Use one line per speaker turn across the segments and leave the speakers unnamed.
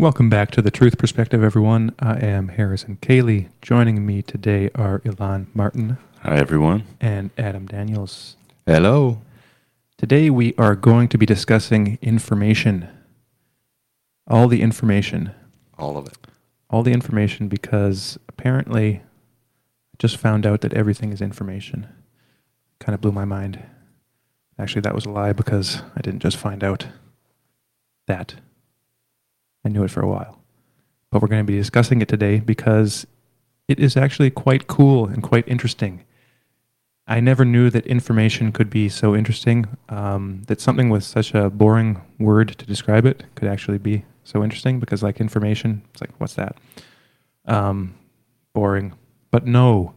Welcome back to the Truth Perspective, everyone. I am Harrison Cayley. Joining me today are Ilan Martin
Hi, everyone.
and Adam Daniels.
Hello.
Today we are going to be discussing information. All the information.
All of it.
All the information because apparently I just found out that everything is information. Kind of blew my mind. Actually, that was a lie because I didn't just find out that. I knew it for a while. But we're going to be discussing it today because it is actually quite cool and quite interesting. I never knew that information could be so interesting, um, that something with such a boring word to describe it could actually be so interesting because, like, information, it's like, what's that? Um, boring. But no,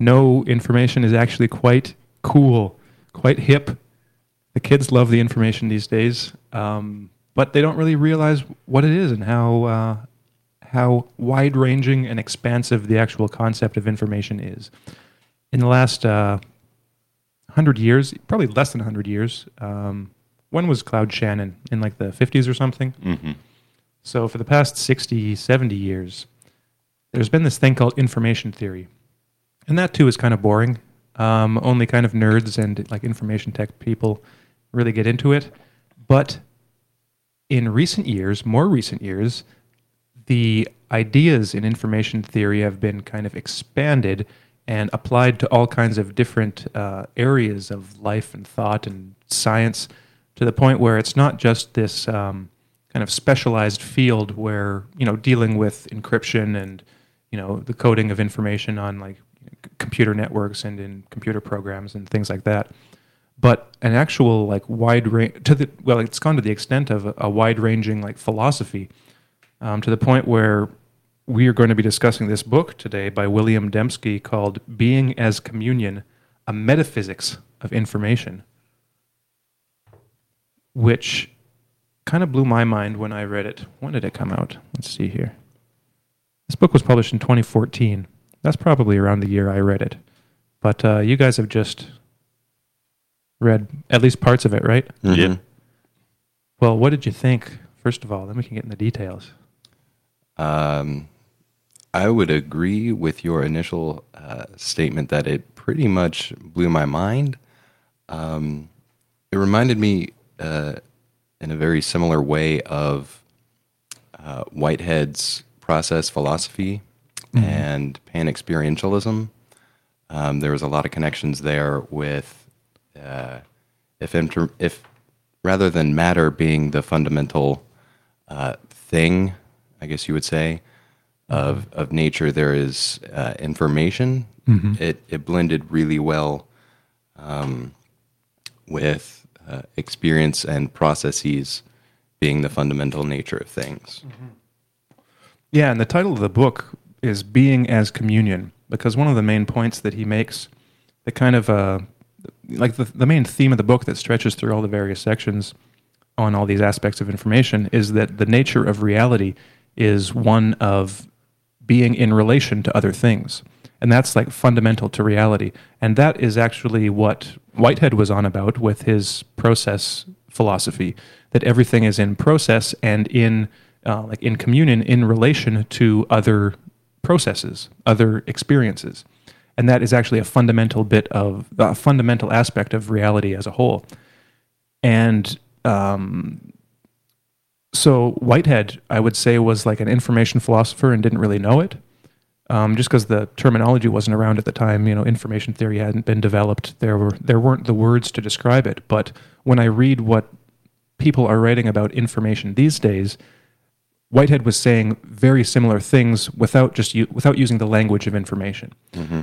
no, information is actually quite cool, quite hip. The kids love the information these days, um, but they don't really realize what it is and how uh, how wide ranging and expansive the actual concept of information is. In the last uh, hundred years, probably less than hundred years, um, when was Claude Shannon? In like the fifties or something.
Mm-hmm.
So for the past 60, 70 years, there's been this thing called information theory. And that too is kind of boring. Um, only kind of nerds and like information tech people really get into it. But in recent years, more recent years, the ideas in information theory have been kind of expanded and applied to all kinds of different uh, areas of life and thought and science to the point where it's not just this um, kind of specialized field where you know dealing with encryption and you know the coding of information on like computer networks and in computer programs and things like that but an actual like wide range to the well it's gone to the extent of a, a wide ranging like philosophy um, to the point where we are going to be discussing this book today by William Dembski called Being as Communion, a Metaphysics of Information, which kind of blew my mind when I read it. When did it come out? Let's see here. This book was published in 2014. That's probably around the year I read it. But uh, you guys have just read at least parts of it, right?
Yeah.
Well, what did you think, first of all? Then we can get in the details.
Um, I would agree with your initial uh, statement that it pretty much blew my mind. Um, it reminded me uh, in a very similar way of uh, Whitehead's process philosophy and panexperientialism. Um, there was a lot of connections there with uh, if inter- if rather than matter being the fundamental uh, thing, I guess you would say, of of nature, there is uh, information. It it blended really well um, with uh, experience and processes being the fundamental nature of things.
Yeah, and the title of the book is Being as Communion, because one of the main points that he makes, the kind of uh, like the, the main theme of the book that stretches through all the various sections on all these aspects of information is that the nature of reality is one of being in relation to other things. And that's like fundamental to reality. And that is actually what Whitehead was on about with his process philosophy that everything is in process and in uh, like in communion in relation to other processes, other experiences. And that is actually a fundamental bit of a fundamental aspect of reality as a whole. And um, so Whitehead, I would say, was like an information philosopher and didn't really know it. Um, just because the terminology wasn't around at the time, you know, information theory hadn't been developed. There were there weren't the words to describe it. But when I read what people are writing about information these days, Whitehead was saying very similar things without just u- without using the language of information.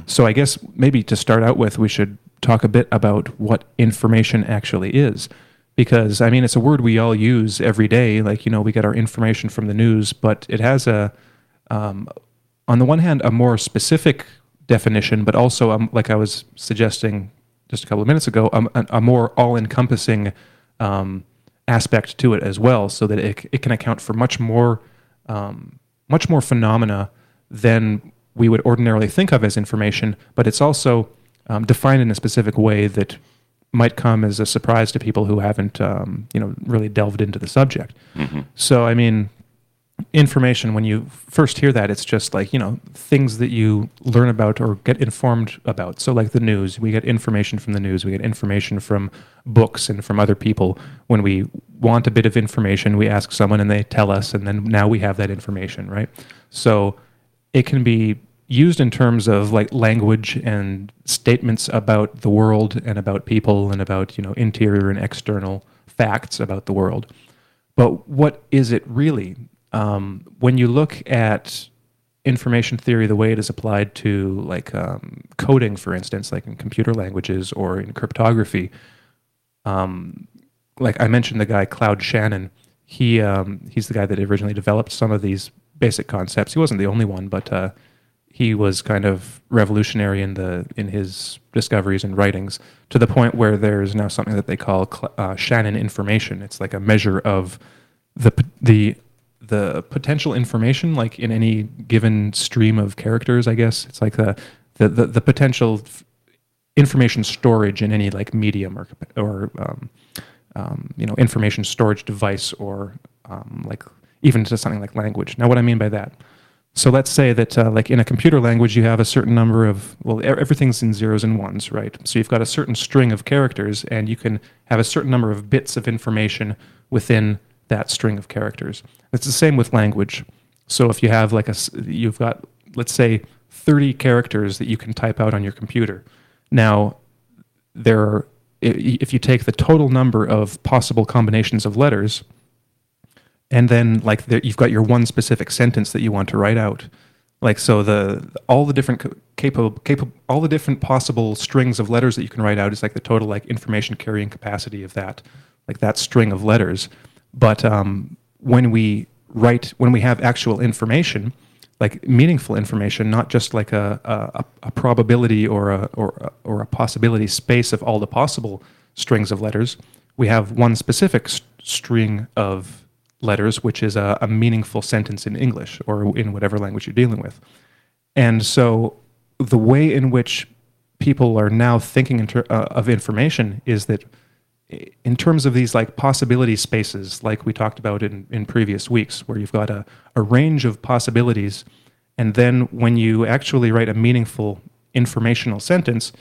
So I guess maybe to start out with, we should talk a bit about what information actually is, because I mean it's a word we all use every day. Like you know, we get our information from the news, but it has a um, on the one hand a more specific definition, but also um, like I was suggesting just a couple of minutes ago, um, a, a more all-encompassing um, aspect to it as well, so that it, it can account for much more, um, much more phenomena than we would ordinarily think of as information. But it's also um, defined in a specific way that might come as a surprise to people who haven't, um, you know, really delved into the subject. So, I mean, information when you first hear that it's just like you know things that you learn about or get informed about. So like the news we get information from the news we get information from books and from other people. When we want a bit of information we ask someone and they tell us and then now we have that information right? So it can be used in terms of like language and statements about the world and about people and about you know interior and external facts about the world. But what is it really um, when you look at information theory the way it is applied to like um, coding for instance like in computer languages or in cryptography um, like i mentioned the guy Claude Shannon he um, he's the guy that originally developed some of these basic concepts he wasn't the only one but uh, he was kind of revolutionary in the in his discoveries and writings to the point where there's now something that they call uh, Shannon information. It's like a measure of the the the potential information, like in any given stream of characters. I guess it's like the the the, the potential information storage in any like medium or or um, um, you know information storage device or um, like even to something like language. Now, what I mean by that so let's say that, uh, like in a computer language, you have a certain number of, well, everything's in zeros and ones, right? So you've got a certain string of characters, and you can have a certain number of bits of information within that string of characters. It's the same with language. So if you have like a, you've got, let's say, 30 characters that you can type out on your computer. Now, there are, if you take the total number of possible combinations of letters, and then like you've got your one specific sentence that you want to write out like so the all the different capable capable all the different possible strings of letters that you can write out is like the total like information carrying capacity of that like that string of letters but um, when we write when we have actual information like meaningful information not just like a, a, a probability or a, or, a, or a possibility space of all the possible strings of letters we have one specific st- string of letters, which is a, a meaningful sentence in English or in whatever language you're dealing with. And so the way in which people are now thinking in ter- uh, of information is that in terms of these like possibility spaces, like we talked about in, in previous weeks, where you've got a, a range of possibilities, and then when you actually write a meaningful informational sentence,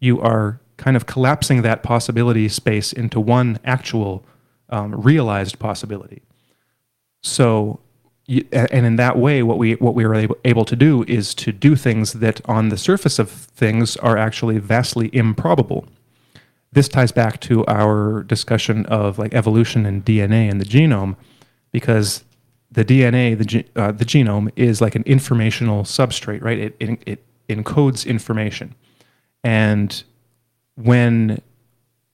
you are kind of collapsing that possibility space into one actual um, realized possibility. So, and in that way, what we what we are able to do is to do things that, on the surface of things, are actually vastly improbable. This ties back to our discussion of like evolution and DNA and the genome, because the DNA, the uh, the genome, is like an informational substrate, right? It, it it encodes information, and when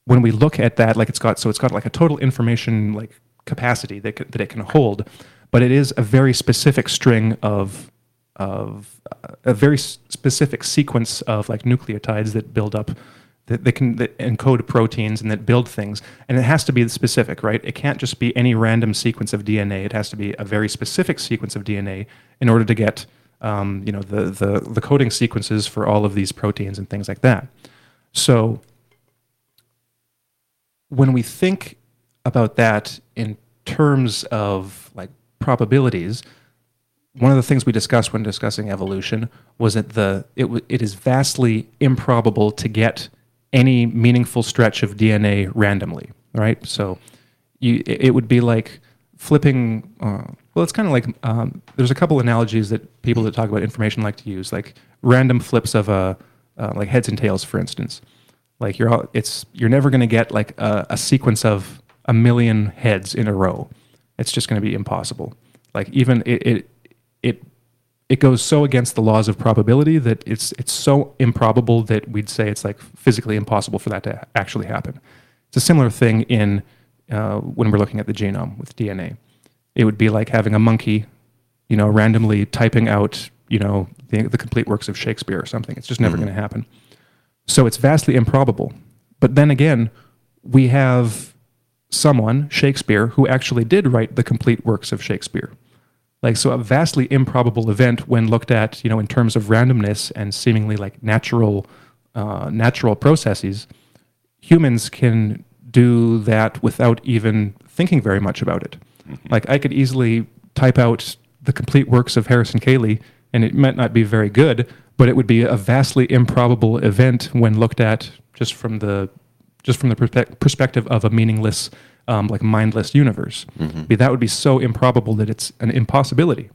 when we look at that, like it's got so it's got like a total information like capacity that that it can hold, but it is a very specific string of of uh, a very specific sequence of like nucleotides that build up that, that can that encode proteins and that build things, and it has to be specific, right? It can't just be any random sequence of DNA. It has to be a very specific sequence of DNA in order to get um, you know the, the the coding sequences for all of these proteins and things like that. So when we think about that in terms of like probabilities, one of the things we discussed when discussing evolution was that the it, w- it is vastly improbable to get any meaningful stretch of DNA randomly, right? So you it would be like flipping. Uh, well, it's kind of like um, there's a couple analogies that people that talk about information like to use, like random flips of a uh, like heads and tails, for instance. Like you're all, it's you're never going to get like a, a sequence of a million heads in a row. It's just going to be impossible. Like even it it it goes so against the laws of probability that it's it's so improbable that we'd say it's like physically impossible for that to actually happen. It's a similar thing in uh, when we're looking at the genome with DNA. It would be like having a monkey, you know, randomly typing out, you know, the, the complete works of Shakespeare or something. It's just never going to happen. So it's vastly improbable. But then again, we have someone, Shakespeare, who actually did write the complete works of Shakespeare. Like so a vastly improbable event when looked at, you know, in terms of randomness and seemingly like natural uh, natural processes, humans can do that without even thinking very much about it. Like I could easily type out the complete works of Harrison Cayley, and it might not be very good, but it would be a vastly improbable event when looked at just from the just from the perspe- perspective of a meaningless, um, like mindless universe. Be- That would be so improbable that it's an impossibility.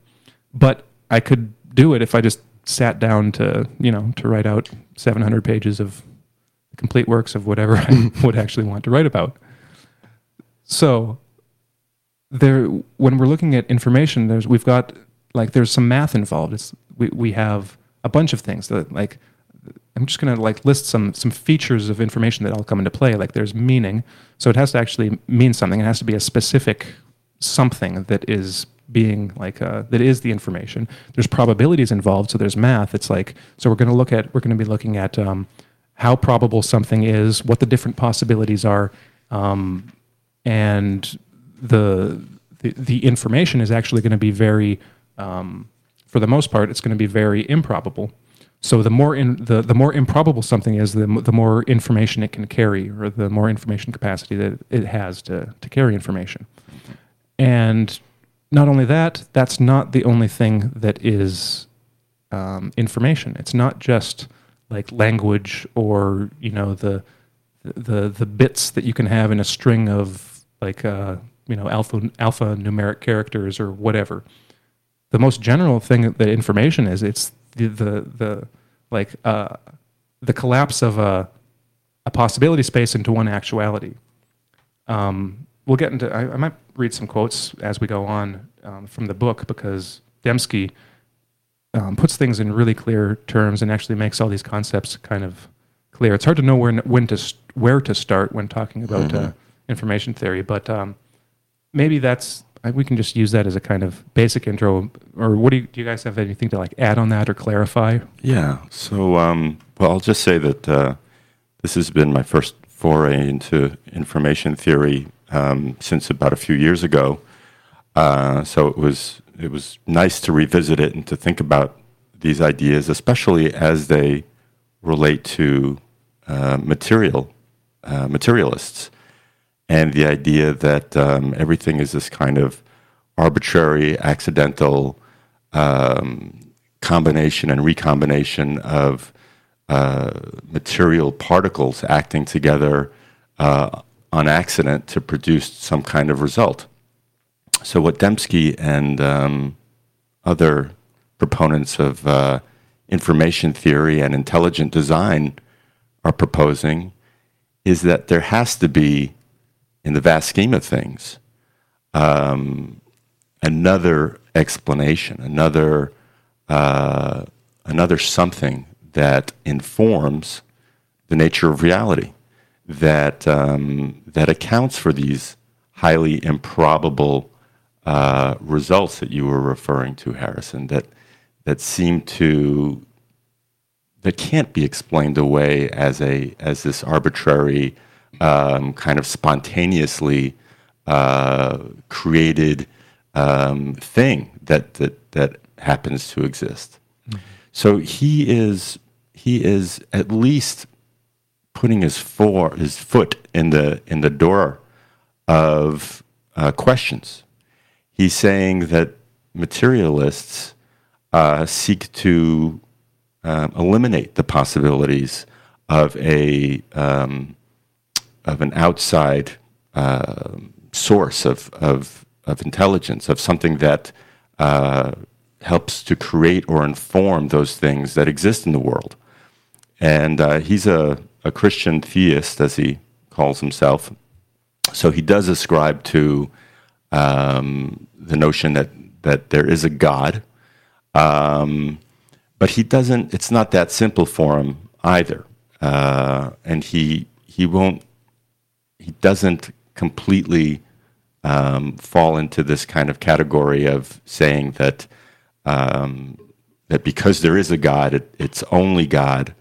But I could do it if I just sat down to you know to write out 700 pages of complete works of whatever I would actually want to write about. So there when we're looking at information there's we've got like there's some math involved it's we, we have a bunch of things that like i'm just going to like list some some features of information that all come into play. Like there's meaning. So it has to actually mean something. It has to be a specific something that is being like uh, that is the information. There's probabilities involved. So there's math. It's like so we're going to look at we're going to be looking at um, how probable something is what the different possibilities are um, and the, the information is actually going to be very um, for the most part it's going to be very improbable so the more in the, the more improbable something is the, the more information it can carry or the more information capacity that it has to, to carry information and not only that that's not the only thing that is um, information it's not just like language or you know the the the bits that you can have in a string of like uh, you know alpha alpha numeric characters or whatever. The most general thing that information is it's the the, the like uh, the collapse of a a possibility space into one actuality. Um, we'll get into. I, I might read some quotes as we go on um, from the book because Dembski um, puts things in really clear terms and actually makes all these concepts kind of clear. It's hard to know where when to where to start when talking about uh, information theory, but um, maybe that's we can just use that as a kind of basic intro. Or what do you, do you guys have anything to like add on that or clarify?
Yeah. So, um, well, I'll just say that uh, this has been my first foray into information theory um, since about a few years ago. Uh, so it was it was nice to revisit it and to think about these ideas, especially as they relate to uh, material uh, materialists and the idea that um, everything is this kind of arbitrary, accidental um, combination and recombination of uh, material particles acting together uh, on accident to produce some kind of result. So, what Dembski and um, other proponents of uh, information theory and intelligent design are proposing is that there has to be, in the vast scheme of things, um, another explanation, another uh, another something that informs the nature of reality, that um, that accounts for these highly improbable uh, results that you were referring to, Harrison, that that seem to that can't be explained away as a as this arbitrary um, kind of spontaneously uh, created um, thing that that that happens to exist. So he is he is at least putting his for his foot in the in the door of uh, questions. He's saying that materialists uh, seek to um, eliminate the possibilities of a um, of an outside uh, source of, of of intelligence, of something that uh, helps to create or inform those things that exist in the world. And uh, he's a, a Christian theist, as he calls himself. So he does ascribe to um, the notion that that there is a God. Um, but he doesn't it's not that simple for him either uh, and he he won't he doesn't completely um, fall into this kind of category of saying that um, that because there is a God, it, it's only God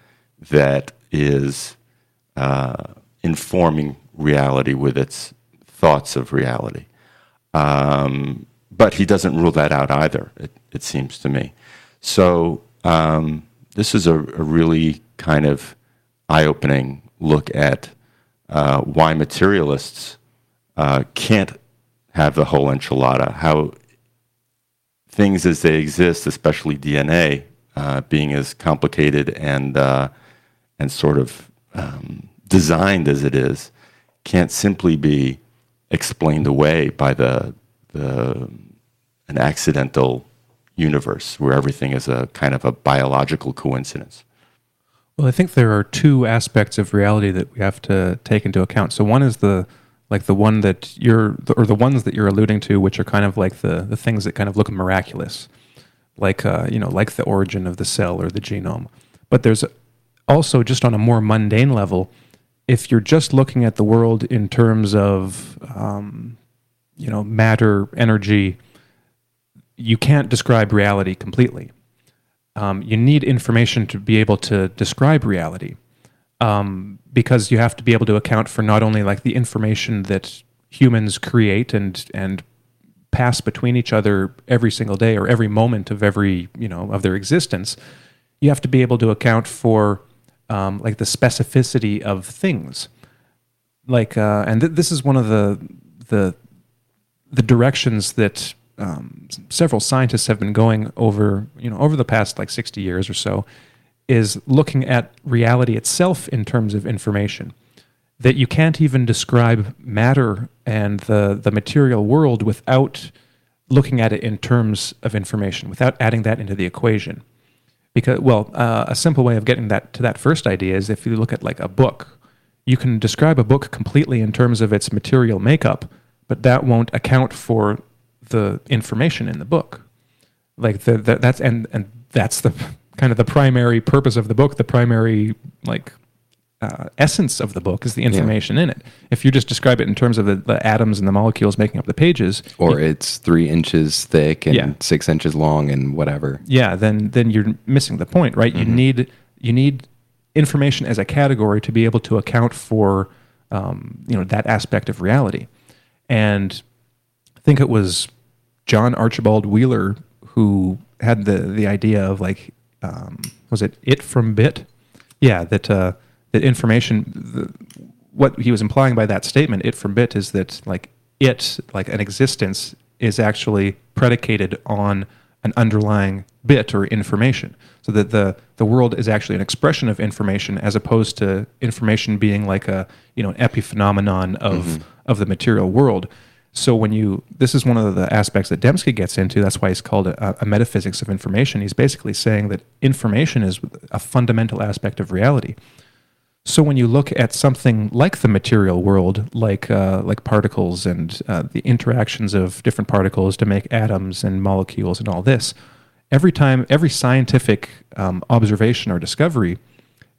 that is uh, informing reality with its thoughts of reality. Um, but he doesn't rule that out either. It, it seems to me. So um, this is a, a really kind of eye-opening look at uh, why materialists uh, can't have the whole enchilada. How things as they exist, especially DNA, uh, being as complicated and uh, and sort of um, designed as it is, can't simply be explained away by the the an accidental universe where everything is a kind of a biological coincidence.
Well, I think there are two aspects of reality that we have to take into account. So one is the like the one that you're or the ones that you're alluding to, which are kind of like the the things that kind of look miraculous, like uh, you know, like the origin of the cell or the genome. But there's also just on a more mundane level, if you're just looking at the world in terms of um, you know matter, energy, you can't describe reality completely. Um, you need information to be able to describe reality um, because you have to be able to account for not only like the information that humans create and and pass between each other every single day or every moment of every you know of their existence you have to be able to account for um, like the specificity of things. Like uh, and th- this is one of the the the directions that um, several scientists have been going over, you know, over the past like 60 years or so, is looking at reality itself in terms of information. That you can't even describe matter and the, the material world without looking at it in terms of information, without adding that into the equation. Because, well, uh, a simple way of getting that to that first idea is if you look at like a book, you can describe a book completely in terms of its material makeup, but that won't account for the information in the book. Like the, the, that's and and that's the kind of the primary purpose of the book. The primary like uh, essence of the book is the information yeah. in it. If you just describe it in terms of the, the, atoms and the molecules making up the pages,
or you, it's three inches thick and yeah. six inches long and whatever,
yeah, then then you're missing the point, right? Mm-hmm. You need you need information as a category to be able to account for um, you know that aspect of reality, and I think it was John Archibald Wheeler who had the the idea of like um, was it it from bit? Yeah, that uh, that information. The, what he was implying by that statement, it from bit, is that like it, like an existence, is actually predicated on an underlying bit or information. So that the the world is actually an expression of information as opposed to information being like a you know an epiphenomenon of mm-hmm. of the material world. So when you, this is one of the aspects that Dembski gets into. That's why he's called a, a, metaphysics of information. He's basically saying that information is a fundamental aspect of reality. So when you look at something like the material world, like uh, like particles and uh, the interactions of different particles to make atoms and molecules and all this, every time, every scientific um, observation or discovery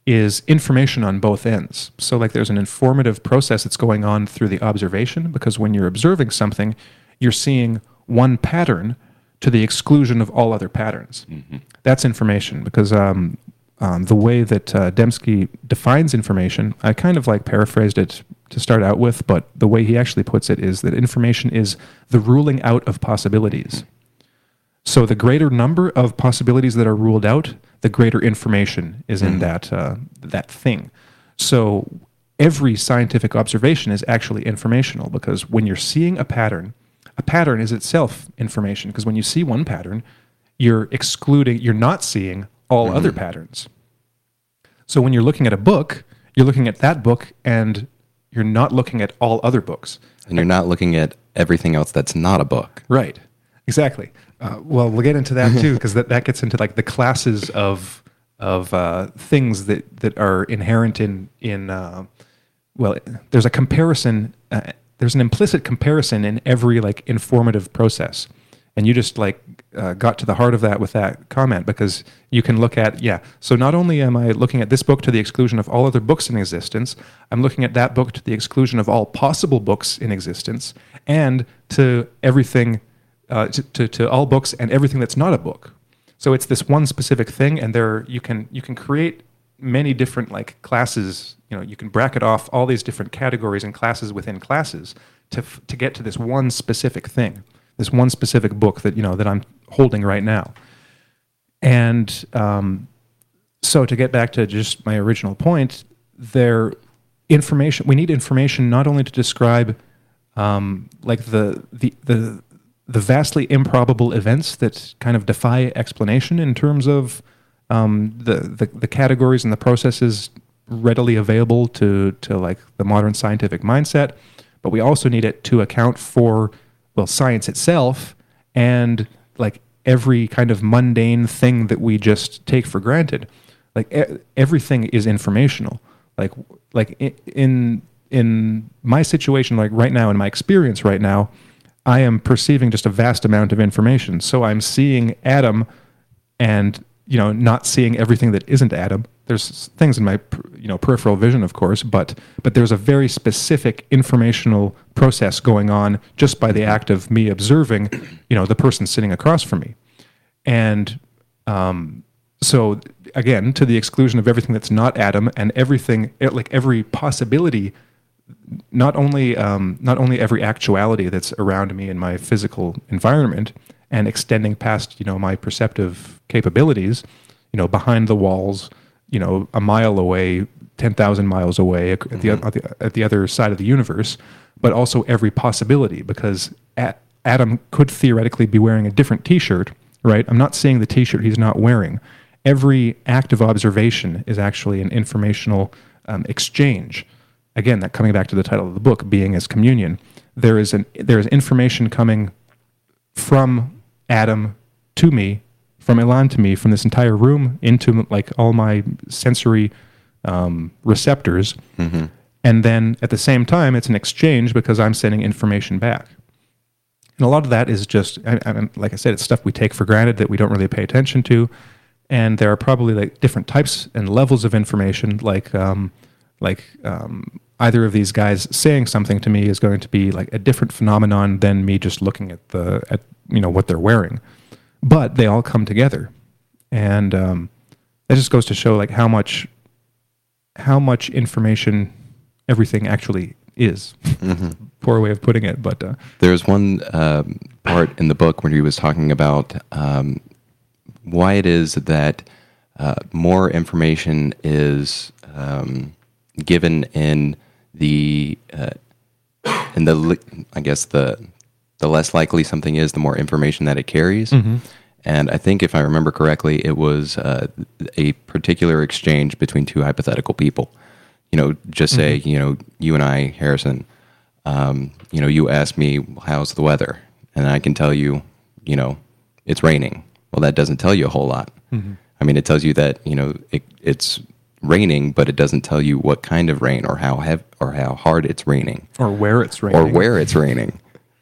is information on both ends. So, like, there's an informative process that's going on through the observation because when you're observing something, you're seeing one pattern to the exclusion of all other patterns. Mm-hmm. That's information because um, um, the way that uh, Dembski defines information, I kind of like paraphrased it to start out with, but the way he actually puts it is that information is the ruling out of possibilities. So, the greater number of possibilities that are ruled out, the greater information is in mm-hmm. that uh, that thing. So every scientific observation is actually informational because when you're seeing a pattern, a pattern is itself information because when you see one pattern, you're excluding, you're not seeing all mm-hmm. other patterns. So when you're looking at a book, you're looking at that book and you're not looking at all other books.
And you're not looking at everything else that's not a book.
Right. Exactly. Uh, well, we'll get into that too because that, that gets into like the classes of of uh, things that that are inherent in in uh, well, there's a comparison. Uh, there's an implicit comparison in every like informative process, and you just like uh, got to the heart of that with that comment because you can look at yeah. So not only am I looking at this book to the exclusion of all other books in existence, I'm looking at that book to the exclusion of all possible books in existence, and to everything uh, to, to, to all books and everything that's not a book. So it's this one specific thing, and there you can you can create many different like classes. You know, you can bracket off all these different categories and classes within classes to to get to this one specific thing, this one specific book that you know that I'm holding right now. And um, so to get back to just my original point, there information we need information not only to describe um, like the the the the vastly improbable events that kind of defy explanation in terms of um, the, the the categories and the processes readily available to to like the modern scientific mindset, but we also need it to account for well science itself and like every kind of mundane thing that we just take for granted. Like e- everything is informational. Like like in in my situation, like right now in my experience right now, I am perceiving just a vast amount of information. So I'm seeing Adam and you know not seeing everything that isn't Adam. There's things in my you know peripheral vision, of course, but but there's a very specific informational process going on just by the act of me observing, you know, the person sitting across from me, and um, so again, to the exclusion of everything that's not Adam and everything eh, like every possibility not only um, not only every actuality that's around me in my physical environment and extending past you know my perceptive capabilities you know behind the walls you know a mile away 10,000 miles away at the, at the at the other side of the universe but also every possibility because a- Adam could theoretically be wearing a different t-shirt right? I'm not seeing the t-shirt he's not wearing. Every act of observation is actually an informational um, exchange again that coming back to the title of the book being as communion there is an there is information coming from adam to me from Elan to me from this entire room into like all my sensory um, receptors and then at the same time it's an exchange because i'm sending information back and a lot of that is just, I, I, like I said, it's stuff we take for granted that we don't really pay attention to. And there are probably like different types and levels of information. Like, um, like um, either of these guys saying something to me is going to be like a different phenomenon than me just looking at the at you know what they're wearing. But they all come together, and um, that just goes to show like how much how much information everything actually is. Poor way of putting it, but uh,
There's one um, part in the book where he was talking about um, why it is that uh, more information is um, given in the uh, in the li- I guess the the less likely something is, the more information that it carries. And I think, if I remember correctly, it was uh, a particular exchange between two hypothetical people. You know, just say, you know, you and I, Harrison, um, you know, you ask me, how's the weather? And I can tell you, you know, it's raining. Well, that doesn't tell you a whole lot. I mean, it tells you that, you know, it, it's raining, but it doesn't tell you what kind of rain or how hev- or how hard it's raining
or where it's raining,
or where it's raining.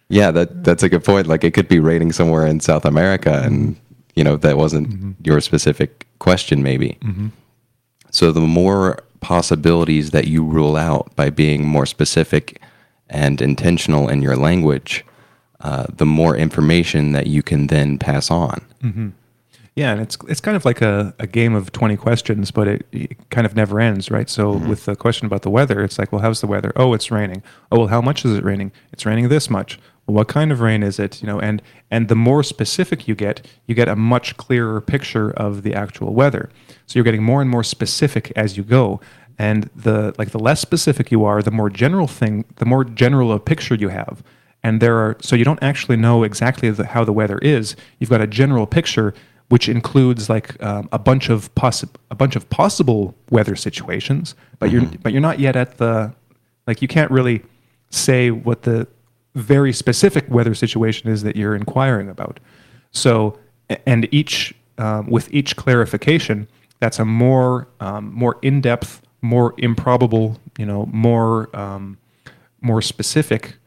Yeah, that that's a good point. Like it could be raining somewhere in South America, and you know that wasn't mm-hmm. your specific question, maybe. Mm-hmm. So the more possibilities that you rule out by being more specific and intentional in your language, uh, the more information that you can then pass on. Mm-hmm.
Yeah, and it's it's kind of like a, a game of twenty questions, but it, it kind of never ends, right? So mm-hmm. with the question about the weather, it's like, well, how's the weather? Oh, it's raining. Oh, well, how much is it raining? It's raining this much. Well, what kind of rain is it? You know, and and the more specific you get, you get a much clearer picture of the actual weather. So you're getting more and more specific as you go. And the like the less specific you are, the more general thing, the more general a picture you have. And there are so you don't actually know exactly the, how the weather is. You've got a general picture which includes like um, a bunch of possi- a bunch of possible weather situations, but you're but you're not yet at the like you can't really say what the very specific weather situation is that you're inquiring about. So and each um, with each clarification, that's a more um, more in depth, more improbable, you know, more um, more specific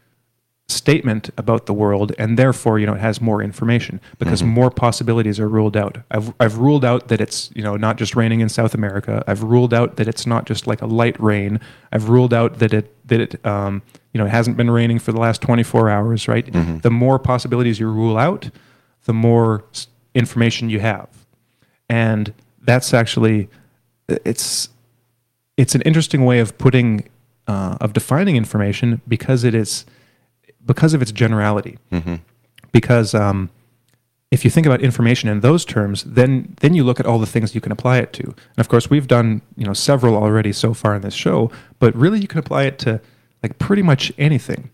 statement about the world and therefore you know it has more information because more possibilities are ruled out. I've, I've ruled out that it's you know not just raining in south america. I've ruled out that it's not just like a light rain. I've ruled out that it that it um, you know it hasn't been raining for the last 24 hours right? The more possibilities you rule out the more information you have. And that's actually it's it's an interesting way of putting uh, of defining information because it is because of its generality. Because um, if you think about information in those terms, then then you look at all the things you can apply it to. And of course, we've done you know several already so far in this show, but really you can apply it to like pretty much anything.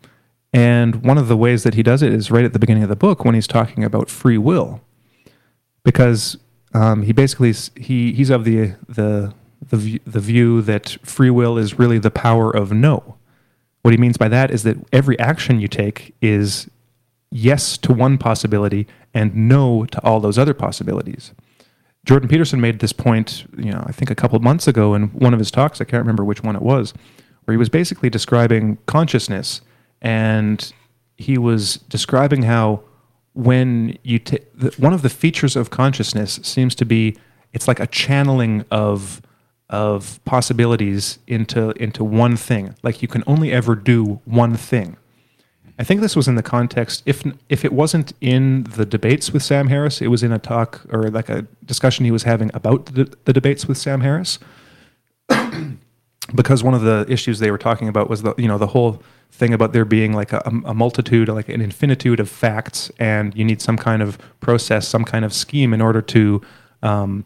And one of the ways that he does it is right at the beginning of the book when he's talking about free will, because um, he basically he he's of the the the the view that free will is really the power of no. What he means by that is that every action you take is yes to one possibility and no to all those other possibilities. Jordan Peterson made this point, you know, I think a couple months ago in one of his talks. I can't remember which one it was, where he was basically describing consciousness, and he was describing how when you take one of the features of consciousness seems to be it's like a channeling of of possibilities into into one thing. Like you can only ever do one thing. I think this was in the context if if it wasn't in the debates with Sam Harris, it was in a talk or like a discussion he was having about the, the debates with Sam Harris. because one of the issues they were talking about was the you know the whole thing about there being like a, a multitude like an infinitude of facts and you need some kind of process some kind of scheme in order to um,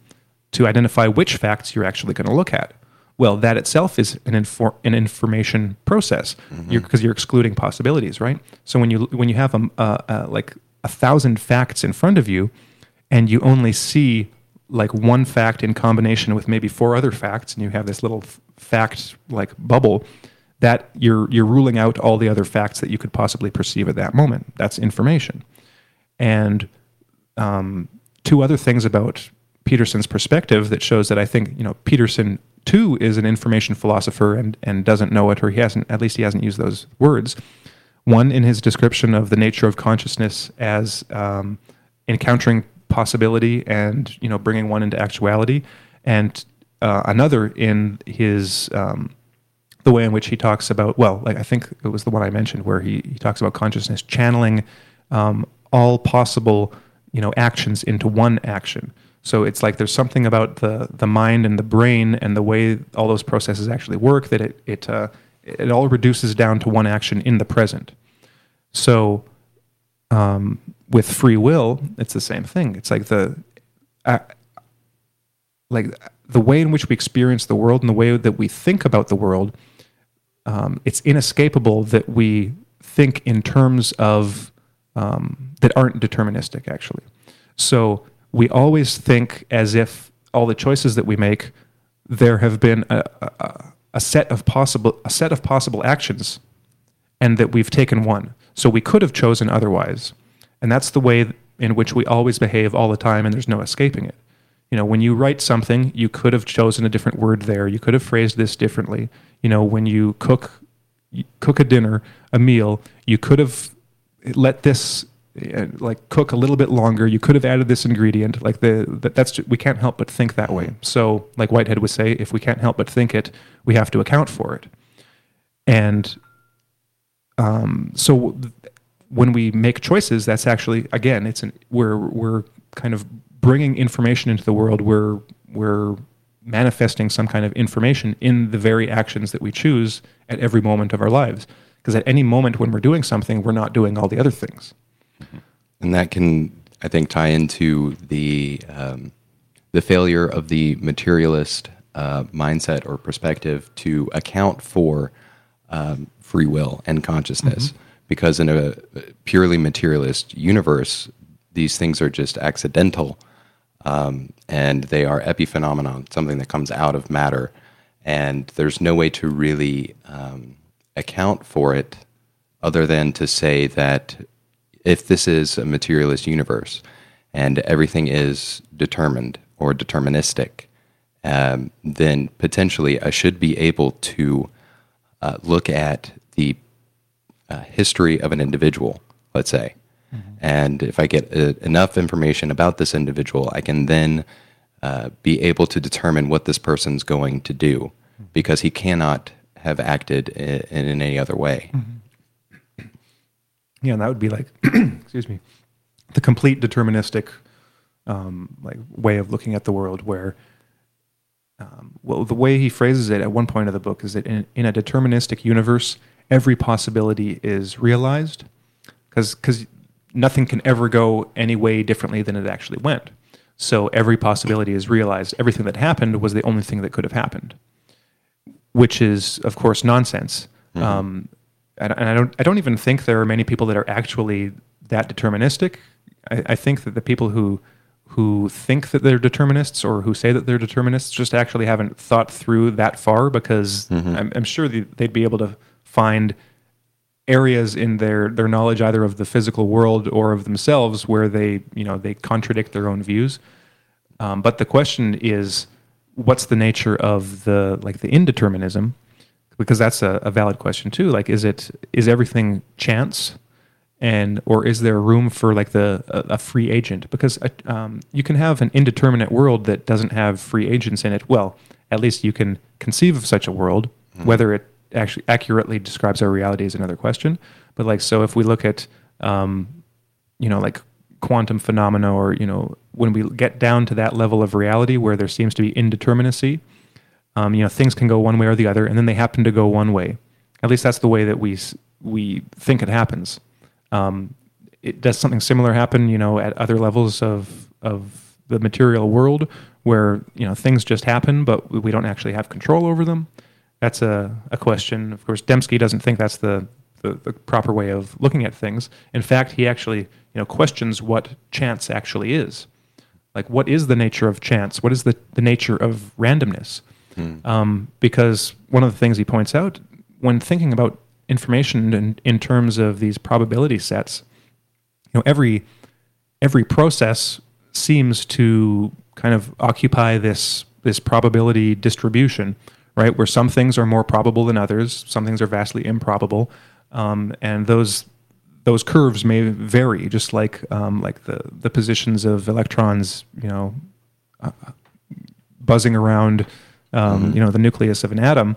to identify which facts you're actually going to look at. Well that itself is an, infor- an information process. Because you're, excluding possibilities right? So when you when you have a, a, a like a thousand facts in front of you and you only see like one fact in combination with maybe four other facts and you have this little f- fact like bubble that you're you're ruling out all the other facts that you could possibly perceive at that moment. That's information. And um, two other things about Peterson's perspective that shows that I think you know Peterson too is an information philosopher and and doesn't know it or he hasn't at least he hasn't used those words. One in his description of the nature of consciousness as um, encountering possibility and you know bringing one into actuality, and uh, another in his um, the way in which he talks about well like i think it was the one i mentioned where he, he talks about consciousness channeling um, all possible you know actions into one action so it's like there's something about the the mind and the brain and the way all those processes actually work that it it uh, it all reduces down to one action in the present. So um, with free will it's the same thing. It's like the uh, like the way in which we experience the world and the way that we think about the world um, it's inescapable that we think in terms of um, that aren't deterministic actually. So we always think as if all the choices that we make there have been a, a, a set of possible a set of possible actions and that we've taken one. So we could have chosen otherwise. And that's the way in which we always behave all the time and there's no escaping it. You know when you write something you could have chosen a different word there. You could have phrased this differently. You know when you cook cook a dinner a meal you could have let this like cook a little bit longer. You could have added this ingredient like the that, that's we can't help but think that way. So like whitehead would say if we can't help but think it we have to account for it. And um, so when we make choices that's actually again it's an we're we're kind of bringing information into the world. We're we're manifesting some kind of information in the very actions that we choose at every moment of our lives. Because at any moment when we're doing something we're not doing all the other things
and that can I think tie into the um, the failure of the materialist uh, mindset or perspective to account for um, free will and consciousness, because in a purely materialist universe, these things are just accidental, um, and they are epiphenomenon, something that comes out of matter, and there's no way to really um, account for it other than to say that if this is a materialist universe and everything is determined or deterministic, um, then potentially I should be able to uh, look at the uh, history of an individual, let's say. And if I get uh, enough information about this individual, I can then uh, be able to determine what this person's going to do because he cannot have acted in, in any other way.
Yeah, and that would be like, excuse me, the complete deterministic um, like way of looking at the world. Where, um, well, the way he phrases it at one point of the book is that in, in a deterministic universe, every possibility is realized, because because nothing can ever go any way differently than it actually went. So every possibility is realized. Everything that happened was the only thing that could have happened, which is, of course, nonsense. Um, and I don't I don't even think there are many people that are actually that deterministic. I, I think that the people who who think that they're determinists or who say that they're determinists just actually haven't thought through that far because
Mm-hmm.
I'm, I'm sure they'd be able to find areas in their their knowledge either of the physical world or of themselves where they you know they contradict their own views. Um, but the question is, what's the nature of the like the indeterminism? Because that's a, a valid question too. Like, is it is everything chance, and or is there room for like the a, a free agent? Because uh, um, you can have an indeterminate world that doesn't have free agents in it. Well, at least you can conceive of such a world. Whether it actually accurately describes our reality is another question. But like, so if we look at um, you know, like quantum phenomena, or you know, when we get down to that level of reality where there seems to be indeterminacy, um, you know, things can go one way or the other, and then they happen to go one way. At least that's the way that we we think it happens. Um, it does something similar happen, you know, at other levels of of the material world, where you know things just happen, but we don't actually have control over them. That's a, a question. Of course, Dembski doesn't think that's the, the, the proper way of looking at things. In fact, he actually you know questions what chance actually is. Like, what is the nature of chance? What is the, the nature of randomness? Um, because one of the things he points out when thinking about information in, in terms of these probability sets, you know, every every process seems to kind of occupy this this probability distribution, right? Where some things are more probable than others, some things are vastly improbable, um, and those those curves may vary, just like um, like the the positions of electrons, you know, uh, buzzing around, um, you know, the nucleus of an atom.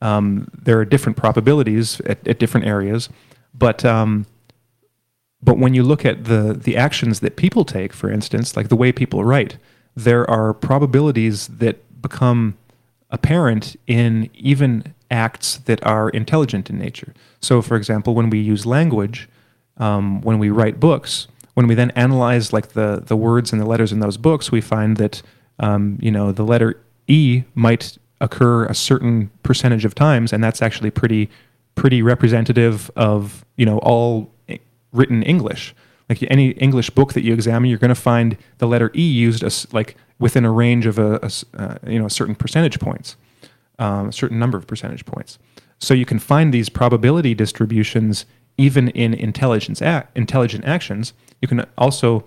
Um, there are different probabilities at, at different areas, but um, but when you look at the the actions that people take, for instance, like the way people write, there are probabilities that become apparent in even acts that are intelligent in nature. So, for example, when we use language, um, when we write books, when we then analyze like the the words and the letters in those books, we find that um, you know the letter E might occur a certain percentage of times, and that's actually pretty pretty representative of you know all written English. Like any English book that you examine, you're going to find the letter E used as like within a range of a uh, you know certain percentage points, um, a certain number of percentage points. So you can find these probability distributions even in intelligence intelligent actions. You can also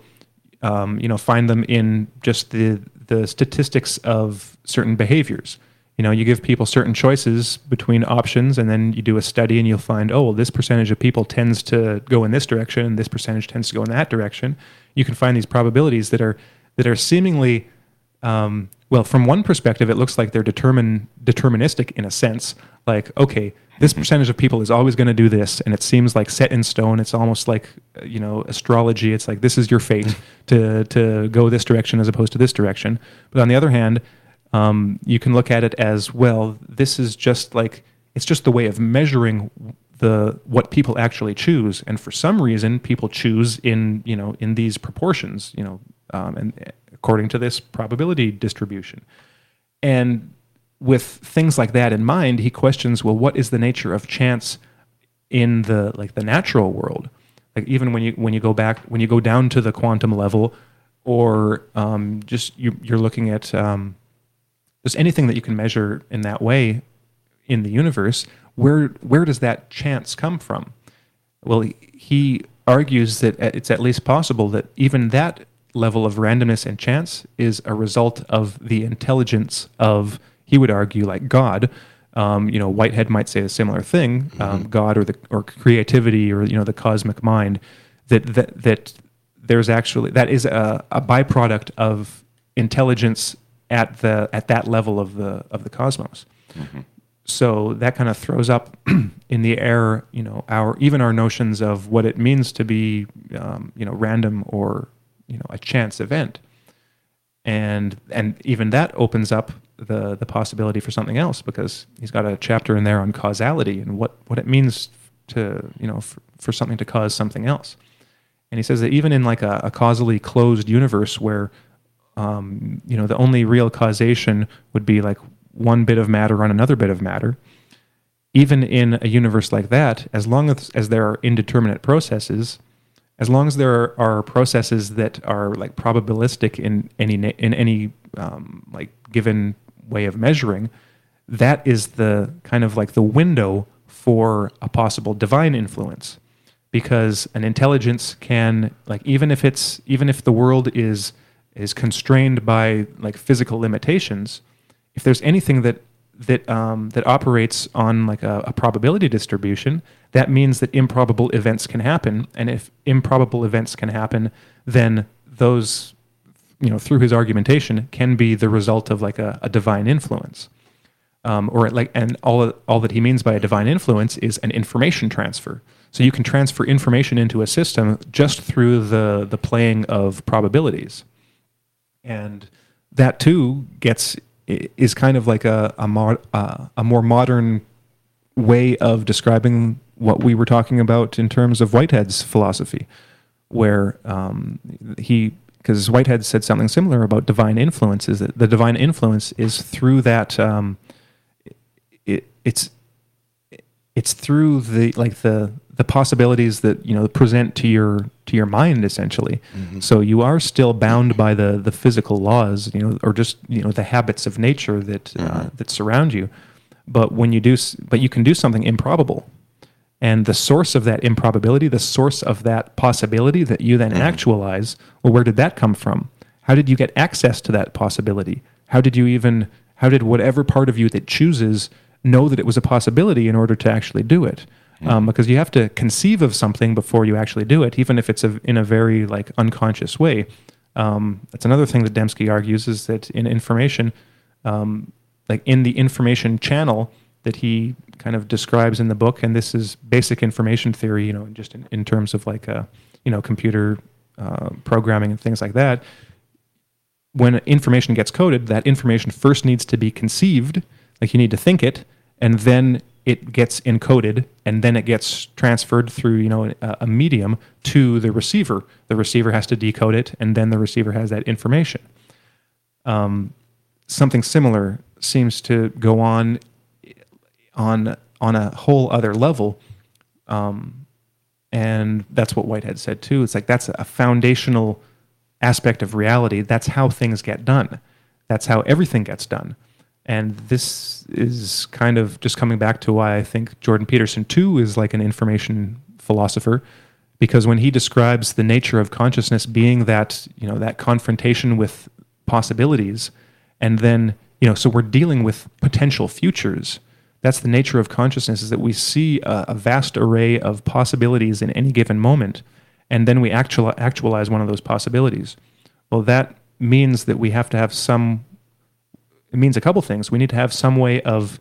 um, you know find them in just the the statistics of certain behaviors. You know, you give people certain choices between options, and then you do a study, and you'll find, oh, well, this percentage of people tends to go in this direction, and this percentage tends to go in that direction. You can find these probabilities that are that are seemingly, um, well, from one perspective, it looks like they're determine deterministic in a sense. Like, okay, this percentage of people is always going to do this, and it seems like set in stone. It's almost like uh, you know astrology. It's like this is your fate to to go this direction as opposed to this direction. But on the other hand, um, you can look at it as well. This is just like it's just the way of measuring the what people actually choose, and for some reason, people choose in you know in these proportions, you know, um, and according to this probability distribution. And with things like that in mind, he questions, well, what is the nature of chance in the like the natural world? Like even when you when you go back when you go down to the quantum level, or um, just you, you're looking at um, just anything that you can measure in that way in the universe, where where does that chance come from? Well, he argues that it's at least possible that even that level of randomness and chance is a result of the intelligence of, he would argue, like God. Um, you know, Whitehead might say a similar thing, um, God or the or creativity or you know the cosmic mind. That that that there's actually that is a, a byproduct of intelligence at the at that level of the of the cosmos so that kind of throws up in the air, you know, our even our notions of what it means to be, um, you know, random or you know a chance event, and and even that opens up the the possibility for something else because he's got a chapter in there on causality and what what it means to you know for, for something to cause something else, and he says that even in like a, a causally closed universe where um, you know the only real causation would be like one bit of matter on another bit of matter even in a universe like that, as long as, as there are indeterminate processes, as long as there are, processes that are like probabilistic in any in any um, like given way of measuring, that is the kind of like the window for a possible divine influence, because an intelligence can like even if it's even if the world is is constrained by like physical limitations, if there's anything that that um, that operates on like a, a, probability distribution, that means that improbable events can happen. And if improbable events can happen, then those, you know, through his argumentation, can be the result of like a, a divine influence. Um, or like, and all all that he means by a divine influence is an information transfer. So you can transfer information into a system just through the the playing of probabilities, and that too gets is kind of like a a, more, uh, a more modern way of describing what we were talking about in terms of Whitehead's philosophy, where um, he because Whitehead said something similar about divine influences. That the divine influence is through that um, it, it's it's through the like the the possibilities that you know present to your to your mind essentially mm-hmm. so you are still bound by the the physical laws you know or just you know the habits of nature that uh, mm-hmm. uh, that surround you but when you do but you can do something improbable and the source of that improbability the source of that possibility that you then mm-hmm. actualize well where did that come from how did you get access to that possibility how did you even how did whatever part of you that chooses know that it was a possibility in order to actually do it um, because you have to conceive of something before you actually do it, even if it's a, in a very like unconscious way. Um, that's another thing that Dembski argues is that in information, um, like in the information channel that he kind of describes in the book, and this is basic information theory, you know, just in, in terms of like a, uh, you know, computer uh, programming and things like that. When information gets coded, that information first needs to be conceived, like you need to think it, and then it gets encoded and then it gets transferred through you know a, a, medium to the receiver. The receiver has to decode it, and then the receiver has that information. Um, something similar seems to go on on on a whole other level, um, and that's what Whitehead said too. It's like that's a foundational aspect of reality. That's how things get done. That's how everything gets done. And this is kind of just coming back to why I think Jordan Peterson too is like an information philosopher, because when he describes the nature of consciousness being that you know that confrontation with possibilities, and then you know so we're dealing with potential futures. That's the nature of consciousness: is that we see a, a vast array of possibilities in any given moment, and then we actual, actualize one of those possibilities. Well, that means that we have to have some it means a couple things. We need to have some way of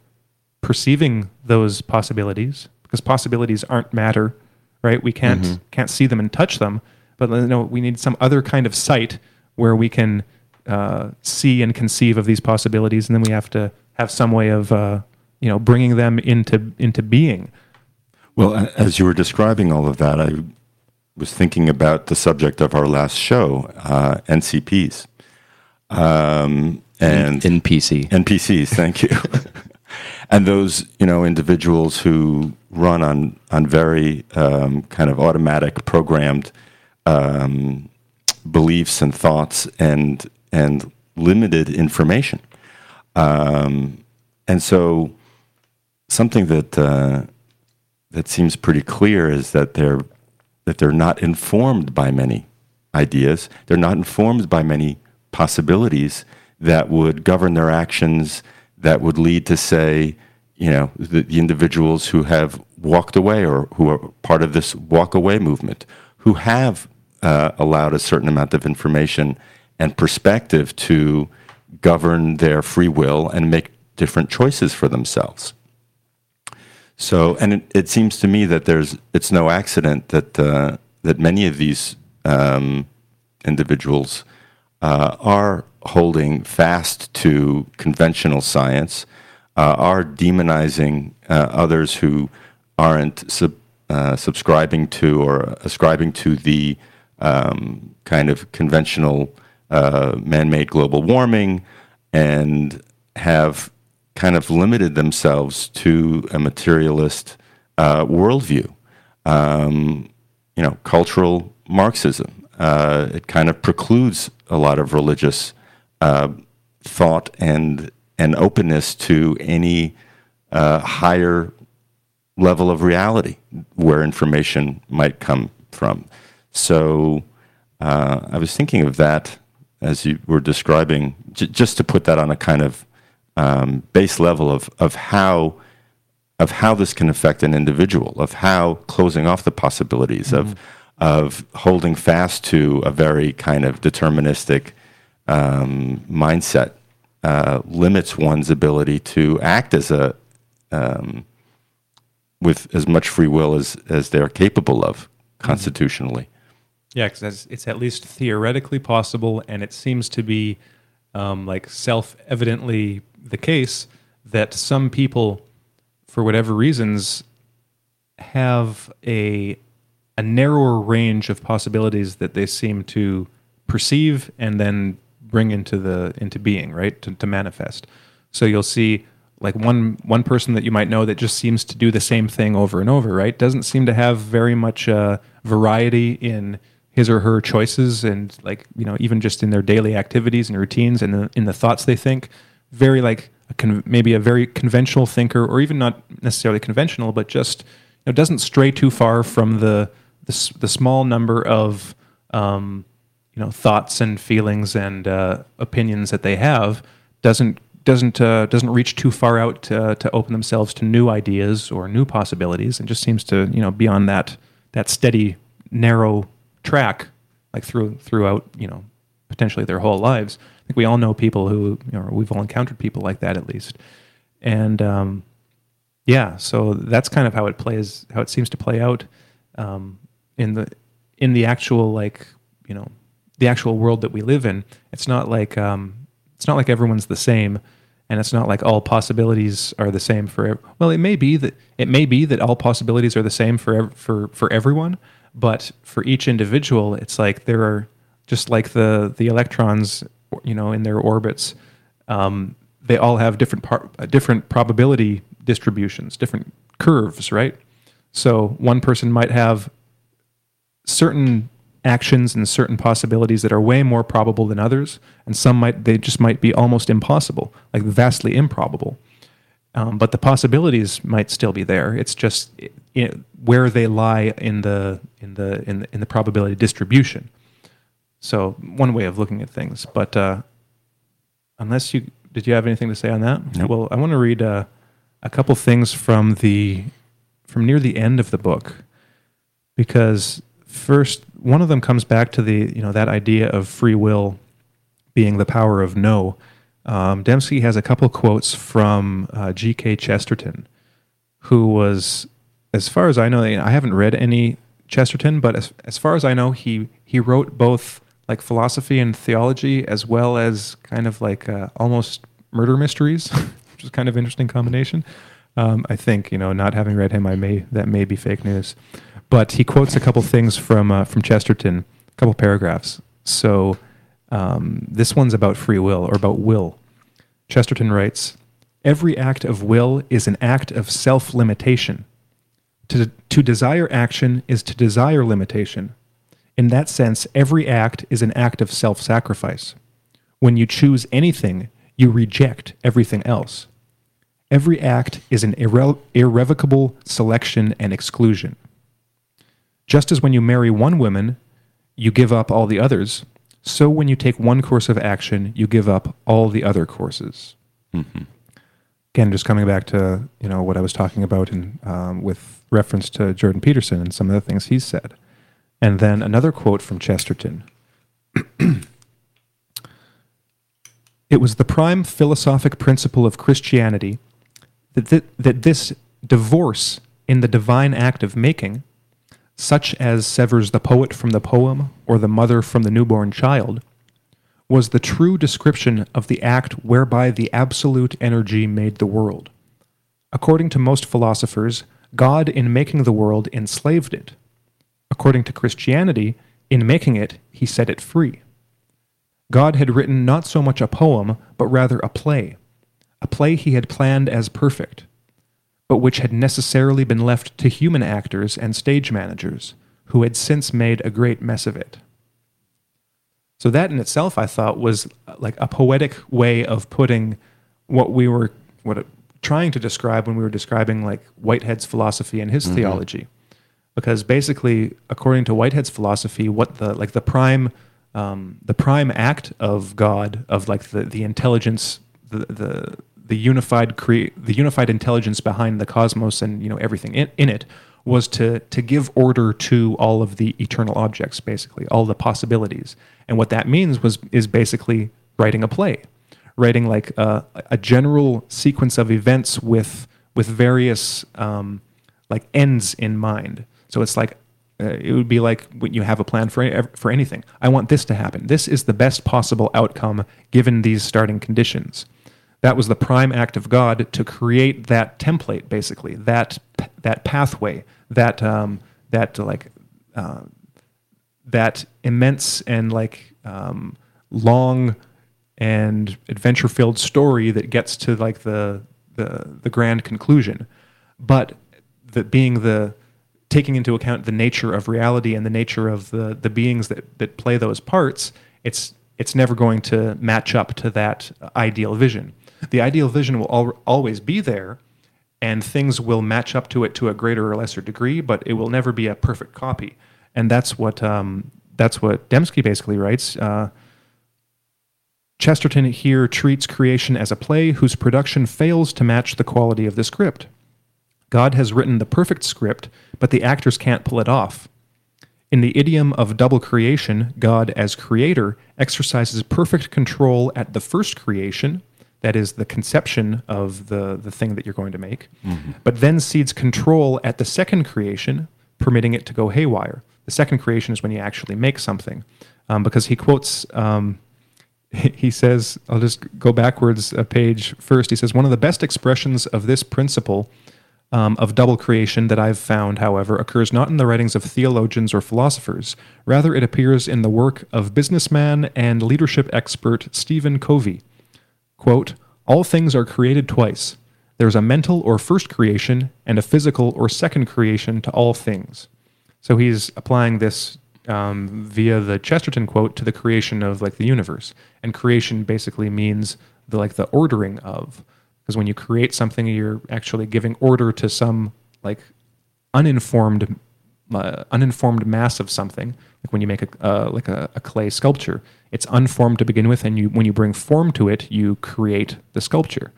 perceiving those possibilities because possibilities aren't matter, right? We can't mm-hmm. can't see them and touch them, but you know, we need some other kind of sight where we can uh, see and conceive of these possibilities, and then we have to have some way of uh, you know bringing them into into being.
Well, as you were describing all of that, I was thinking about the subject of our last show, uh, NCPs. Um, and
NPC.
NPCs, thank you. and those, you know, individuals who run on on very um, kind of automatic, programmed um, beliefs and thoughts and and limited information. Um, and so, something that uh, that seems pretty clear is that they're that they're not informed by many ideas. They're not informed by many possibilities that would govern their actions, that would lead to, say, you know, the, the individuals who have walked away or who are part of this walk away movement, who have uh, allowed a certain amount of information and perspective to govern their free will and make different choices for themselves. So, and it, it seems to me that there's it's no accident that uh, that many of these um, individuals uh, are holding fast to conventional science, uh, are demonizing uh, others who aren't sub, uh, subscribing to or ascribing to the um, kind of conventional uh, man made global warming and have kind of limited themselves to a materialist uh, worldview. Um, you know, cultural Marxism. Uh, it kind of precludes a lot of religious uh, thought and and openness to any uh, higher level of reality where information might come from. So uh, I was thinking of that as you were describing, j- just to put that on a kind of um, base level of, of how of how this can affect an individual, of how closing off the possibilities mm-hmm. of of holding fast to a very kind of deterministic um, mindset uh, limits one's ability to act as a um, with as much free will as as they're capable of mm-hmm. constitutionally.
Yeah, because it's at least theoretically possible, and it seems to be um, like self evidently the case that some people, for whatever reasons, have a a narrower range of possibilities that they seem to perceive and then bring into the into being, right? To, to manifest. So you'll see like one one person that you might know that just seems to do the same thing over and over, right? Doesn't seem to have very much uh, variety in his or her choices and like you know even just in their daily activities and routines and the, in the thoughts they think very like a con- maybe a very conventional thinker or even not necessarily conventional but just you know, doesn't stray too far from the the, the small number of um, you know thoughts and feelings and uh, opinions that they have doesn't doesn't uh, doesn't reach too far out to, to open themselves to new ideas or new possibilities and just seems to you know be on that that steady narrow track like through throughout you know potentially their whole lives. I think we all know people who know we've all encountered people like that at least, and um, yeah, so that's kind of how it plays, how it seems to play out um, in the in the actual like you know the actual world that we live in. It's not like um, it's not like everyone's the same, and it's not like all possibilities are the same for. Well, it may be that it may be that all possibilities are the same for for for everyone, but for each individual, it's like there are just like the the electrons, you know, in their orbits. Um, they all have different par- uh, different probability distributions, different curves, right? So one person might have certain actions and certain possibilities that are way more probable than others, and some might they just might be almost impossible, like vastly improbable. Um, but the possibilities might still be there. It's just where they lie in the in the in the, in the probability distribution. So one way of looking at things. But uh, unless you did, you have anything to say on that?
Nope.
Well, I want to read uh, a couple things from the from near the end of the book because first one of them comes back to the you know that idea of free will being the power of no um, Dembski has a couple quotes from uh, G.K. Chesterton, who was, as far as I know, I haven't read any Chesterton, but as, as far as I know, he, he wrote both like philosophy and theology as well as kind of like uh, almost murder mysteries, which is kind of interesting combination. Um, I think you know, not having read him, I may that may be fake news, but he quotes a couple things from uh, from Chesterton, a couple paragraphs. So um, this one's about free will or about will. Chesterton writes Every act of will is an act of self limitation. To, to desire action is to desire limitation. In that sense, every act is an act of self sacrifice. When you choose anything, you reject everything else. Every act is an irre- irrevocable selection and exclusion. Just as when you marry one woman, you give up all the others, so when you take one course of action, you give up all the other courses. Mm-hmm. Again, just coming back to you know what I was talking about in, um, with reference to Jordan Peterson and some of the things he said, and then another quote from Chesterton. it was the prime philosophic principle of Christianity that, th- that this divorce in the divine act of making such as severs the poet from the poem or the mother from the newborn child, was the true description of the act whereby the absolute energy made the world. According to most philosophers, God, in making the world, enslaved it. According to Christianity, in making it, he set it free. God had written not so much a poem, but rather a play, a play he had planned as perfect, but which had necessarily been left to human actors and stage managers, who had since made a great mess of it. So that in itself, I thought, was uh, like a poetic way of putting what we were what trying to describe when we were describing like Whitehead's philosophy and his mm-hmm. theology, because basically, according to Whitehead's philosophy, what the like the prime um, the prime act of God of like the the intelligence the the the unified cre- the unified intelligence behind the cosmos and you know everything in, in it was to to give order to all of the eternal objects basically all the possibilities. And what that means was is basically writing a play writing like a, a general sequence of events with with various um, like ends in mind so it's like uh, it would be like when you have a plan for for anything. I want this to happen. This is the best possible outcome given these starting conditions. That was the prime act of God to create that template, basically that that pathway, that um, that like uh, that immense and like um, long and adventure-filled story that gets to like the the the grand conclusion, but that being the taking into account the nature of reality and the nature of the the beings that that play those parts, it's it's never going to match up to that ideal vision the ideal vision will al- always be there and things will match up to it to a greater or lesser degree, but it will never be a perfect copy. And that's what um, that's what Dembski basically writes. Uh, Chesterton here treats creation as a play whose production fails to match the quality of the script. God has written the perfect script, but the actors can't pull it off. In the idiom of double creation, God, as creator, exercises perfect control at the first creation that is the conception of the, the thing that you're going to make, mm-hmm. but then cedes control at the second creation, permitting it to go haywire. The second creation is when you actually make something. Um, because he quotes, um, he says, I'll just go backwards a page first. He says, One of the best expressions of this principle um, of double creation that I've found, however, occurs not in the writings of theologians or philosophers. Rather, it appears in the work of businessman and leadership expert Stephen Covey. Quote, All things are created twice. There's a mental or first creation and a physical or second creation to all things. So he's applying this um, via the Chesterton quote to the creation of like the universe. And creation basically means the like the ordering of. Because when you create something, you're actually giving order to some like uninformed uh, uninformed mass of something. Like when you make a uh, like a, a clay sculpture, it's unformed to begin with, and you when you bring form to it, you create the sculpture.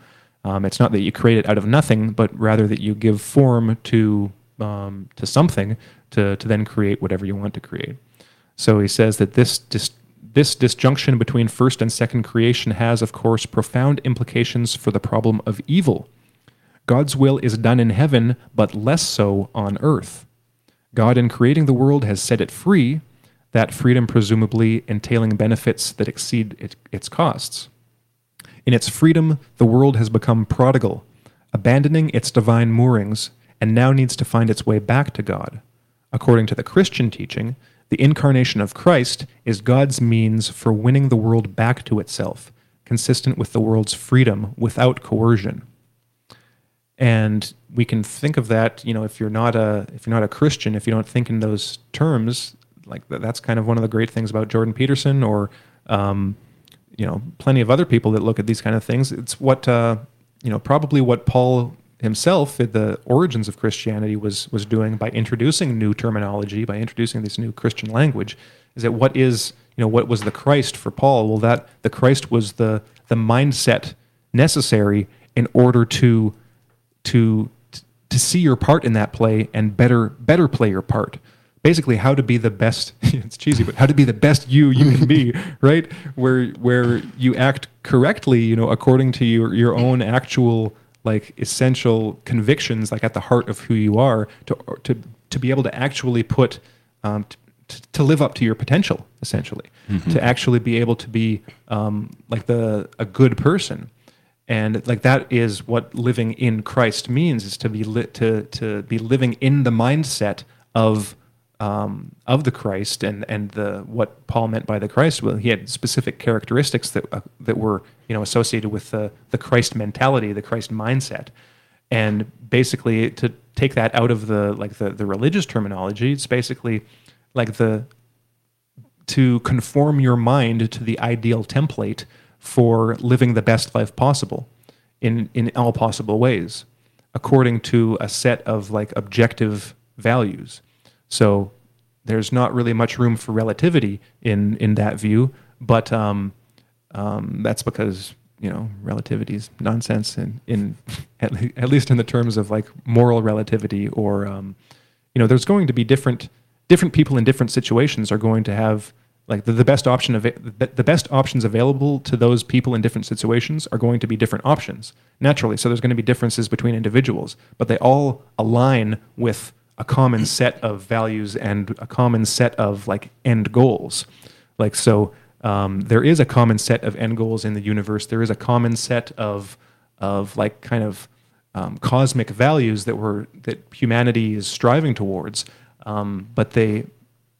Um, it's not that you create it out of nothing, but rather that you give form to um, to something to to then create whatever you want to create. So he says that this dis- this disjunction between first and second creation has, of course, profound implications for the problem of evil. God's will is done in heaven, but less so on earth. God, in creating the world, has set it free, that freedom presumably entailing benefits that exceed it, its costs. In its freedom, the world has become prodigal, abandoning its divine moorings, and now needs to find its way back to God. According to the Christian teaching, the incarnation of Christ is God's means for winning the world back to itself, consistent with the world's freedom without coercion. And we can think of that, you know, if you're not a if you're not a Christian, if you don't think in those terms, like that's kind of one of the great things about Jordan Peterson or um, you know plenty of other people that look at these kind of things. It's what uh, you know probably what Paul himself at the origins of Christianity was was doing by introducing new terminology, by introducing this new Christian language. Is that what is you know what was the Christ for Paul? Well, that the Christ was the the mindset necessary in order to to to see your part in that play and better better play your part basically how to be the best it's cheesy but how to be the best you you can be right where where you act correctly you know according to your your own actual like essential convictions like at the heart of who you are to to to be able to actually put um, to, to live up to your potential essentially mm-hmm. to actually be able to be um, like the a good person and like that is what living in Christ means is to be lit to to be living in the mindset of um, of the Christ and and the what Paul meant by the Christ. Well, he had specific characteristics that uh, that were you know associated with the the Christ mentality, the Christ mindset, and basically to take that out of the like the the religious terminology, it's basically like the to conform your mind to the ideal template for living the best life possible in in all possible ways according to a set of like objective values so there's not really much room for relativity in in that view, but um, um, that's because you know relativity is nonsense in in at, le- at least in the terms of like moral relativity or um, you know there's going to be different different people in different situations are going to have like the, the best option of the best options available to those people in different situations are going to be different options naturally. So there's going to be differences between individuals but they all align with a common set of values and a common set of like end goals. Like so, um, there is a common set of end goals in the universe. There is a common set of of like kind of um, cosmic values that were that humanity is striving towards. Um, but they,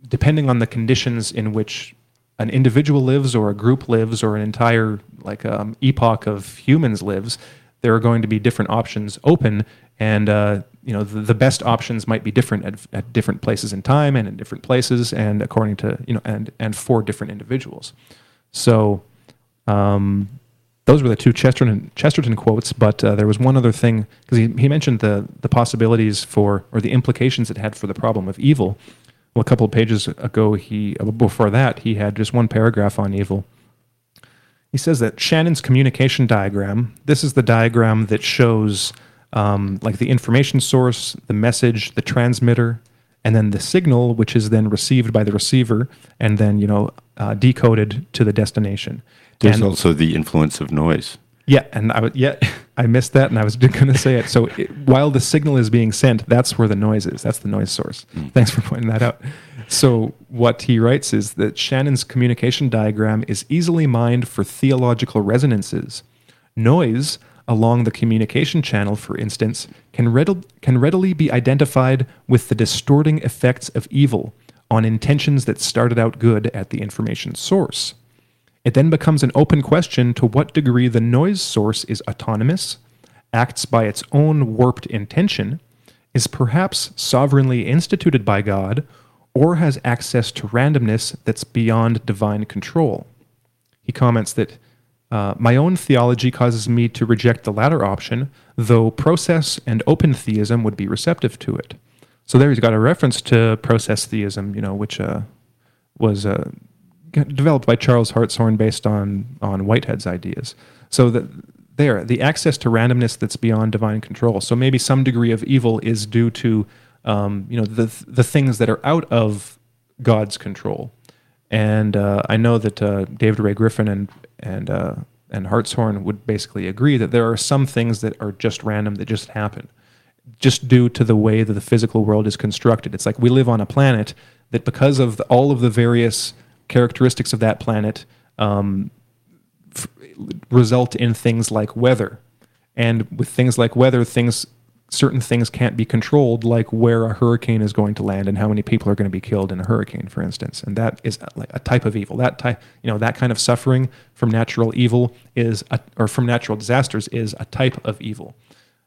depending on the conditions in which an individual lives or a group lives or an entire like um, epoch of humans lives, there are going to be different options open, and uh, you know the, the, best options might be different at, at, different places in time and in different places and according to you know and and for different individuals. So um, those were the two chesterton chesterton quotes but uh, there was one other thing because he, he mentioned the the possibilities for or the implications it had for the problem of evil. Well a couple of pages ago he uh, before that he had just one paragraph on evil he says that shannon's communication diagram this is the diagram that shows um, like the information source, the message, the transmitter, and then the signal, which is then received by the receiver and then you know uh, decoded to the destination.
There's
and,
also the influence of noise.
Yeah, and I yeah I missed that, and I was going to say it. So it, while the signal is being sent, that's where the noise is. That's the noise source. Mm. Thanks for pointing that out. So what he writes is that Shannon's communication diagram is easily mined for theological resonances. Noise along the communication channel, for instance, can, readil- can readily be identified with the distorting effects of evil on intentions that started out good at the information source. It then becomes an open question to what degree the noise source is autonomous, acts by its own warped intention, is perhaps sovereignly instituted by God, or has access to randomness that's beyond divine control. He comments that uh, my own theology causes me to reject the latter option, though process and open theism would be receptive to it. So there he's got a reference to process theism, you know, which uh, was uh, developed by Charles Hartshorne based on on Whitehead's ideas. So that there, the access to randomness that's beyond divine control. So maybe some degree of evil is due to um, you know the the things that are out of God's control. And uh, I know that uh, David Ray Griffin and and uh, and Hartshorne would basically agree that there are some things that are just random that just happen, just due to the way that the physical world is constructed. It's like we live on a planet that, because of the, all of the various characteristics of that planet, um, f- result in things like weather. And with things like weather, things certain things can't be controlled, like where a hurricane is going to land and how many people are going to be killed in a hurricane, for instance. And that is like a type of evil. That type, you know, that kind of suffering from natural evil is, a, or from natural disasters is a type of evil.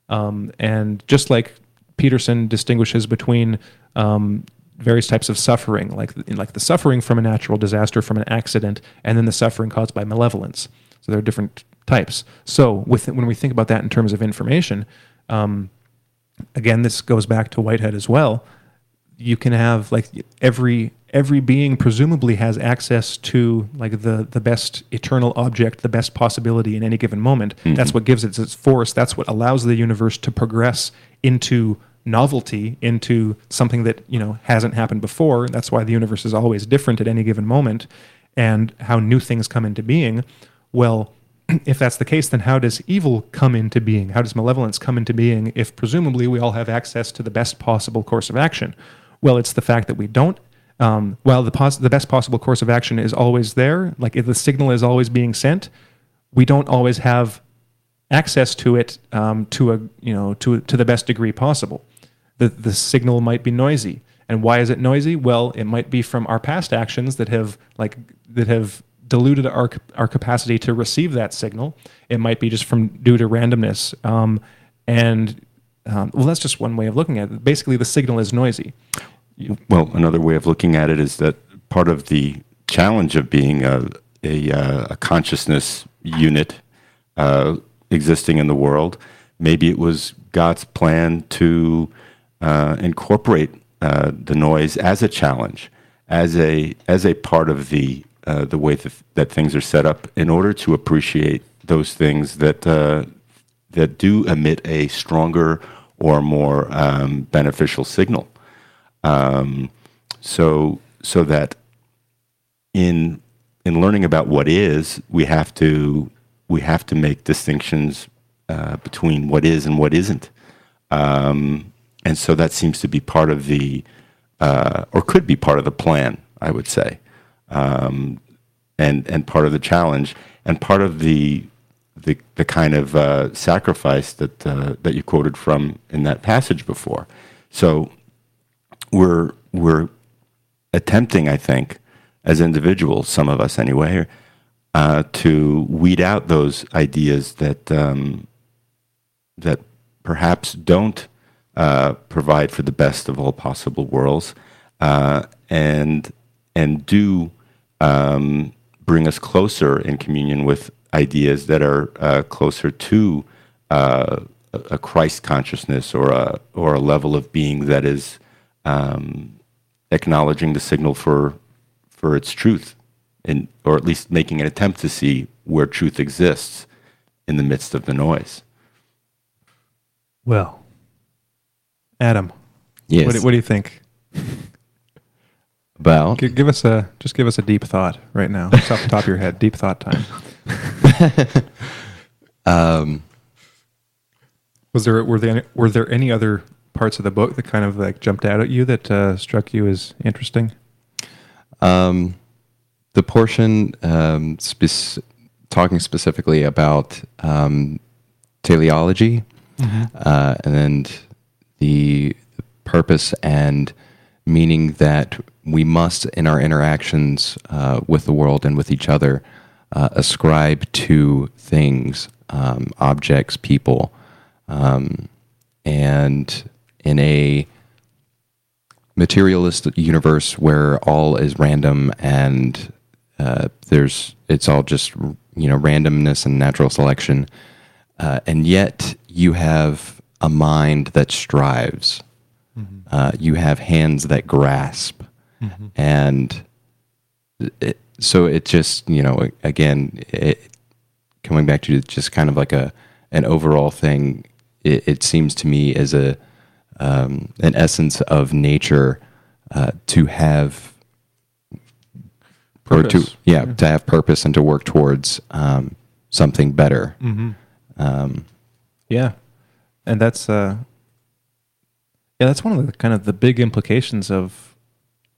Um, and just like Peterson distinguishes between um, various types of suffering, like like the suffering from a natural disaster, from an accident, and then the suffering caused by malevolence. So there are different types. So with when we think about that in terms of information. Um, again, this goes back to Whitehead as well. You can have like every every being presumably has access to like the the best eternal object, the best possibility in any given moment. Mm-hmm. That's what gives it its force. That's what allows the universe to progress into novelty, into something that you know hasn't happened before. That's why the universe is always different at any given moment, and how new things come into being. Well, if that's the case, then how does evil come into being? How does malevolence come into being if presumably we all have access to the best possible course of action? Well, it's the fact that we don't. Um, while the, pos- the best possible course of action is always there, like if the signal is always being sent, we don't always have access to it um, to a you know to to the best degree possible. The the signal might be noisy, And why is it noisy? Well, it might be from our past actions that have like that have diluted our our capacity to receive that signal. It might be just from due to randomness. Um, and um, well, that's just one way of looking at it. Basically, the signal is noisy.
Well, another way of looking at it is that part of the challenge of being a, a, uh, a consciousness unit uh, existing in the world, maybe it was God's plan to uh, incorporate uh, the noise as a challenge, as a as a part of the uh, the way that, that things are set up, in order to appreciate those things that uh, that do emit a stronger or more um, beneficial signal. Um, so so that in in learning about what is, we have to we have to make distinctions uh, between what is and what isn't, um, and so that seems to be part of the uh, or could be part of the plan. I would say, um, and and part of the challenge, and part of the the, the kind of uh, sacrifice that uh, that you quoted from in that passage before. So we're we're attempting, I think, as individuals, some of us anyway, uh, to weed out those ideas that um, that perhaps don't uh, provide for the best of all possible worlds, uh, and and do um, bring us closer in communion with ideas that are uh, closer to uh, a Christ consciousness or a or a level of being that is um, acknowledging the signal for for its truth, and or at least making an attempt to see where truth exists in the midst of the noise.
Well, Adam,
Yes.
what, what do you think?
About
Gi- Give us a just give us a deep thought right now, just off the top of your head. Deep thought time.
um,
Was there were there any, were there any other parts of the book that kind of like jumped out at you that uh, struck you as interesting?
Um, the portion um, spec- talking specifically about um, teleology uh, and then the purpose and meaning that we must, in our interactions uh, with the world and with each other, uh, ascribe to things, um, objects, people, um, and in a materialist universe where all is random and uh, there's it's all just you know randomness and natural selection, uh, and yet you have a mind that strives. Uh, you have hands that grasp, and it, so it just you know again it, coming back to just kind of like a an overall thing. It, it seems to me as a um, an essence of nature uh, to have or to
Purpose.
yeah, to have purpose and to work towards um, something better.
Mm-hmm.
Um,
Yeah, and that's uh, yeah, that's one of the kind of the big implications of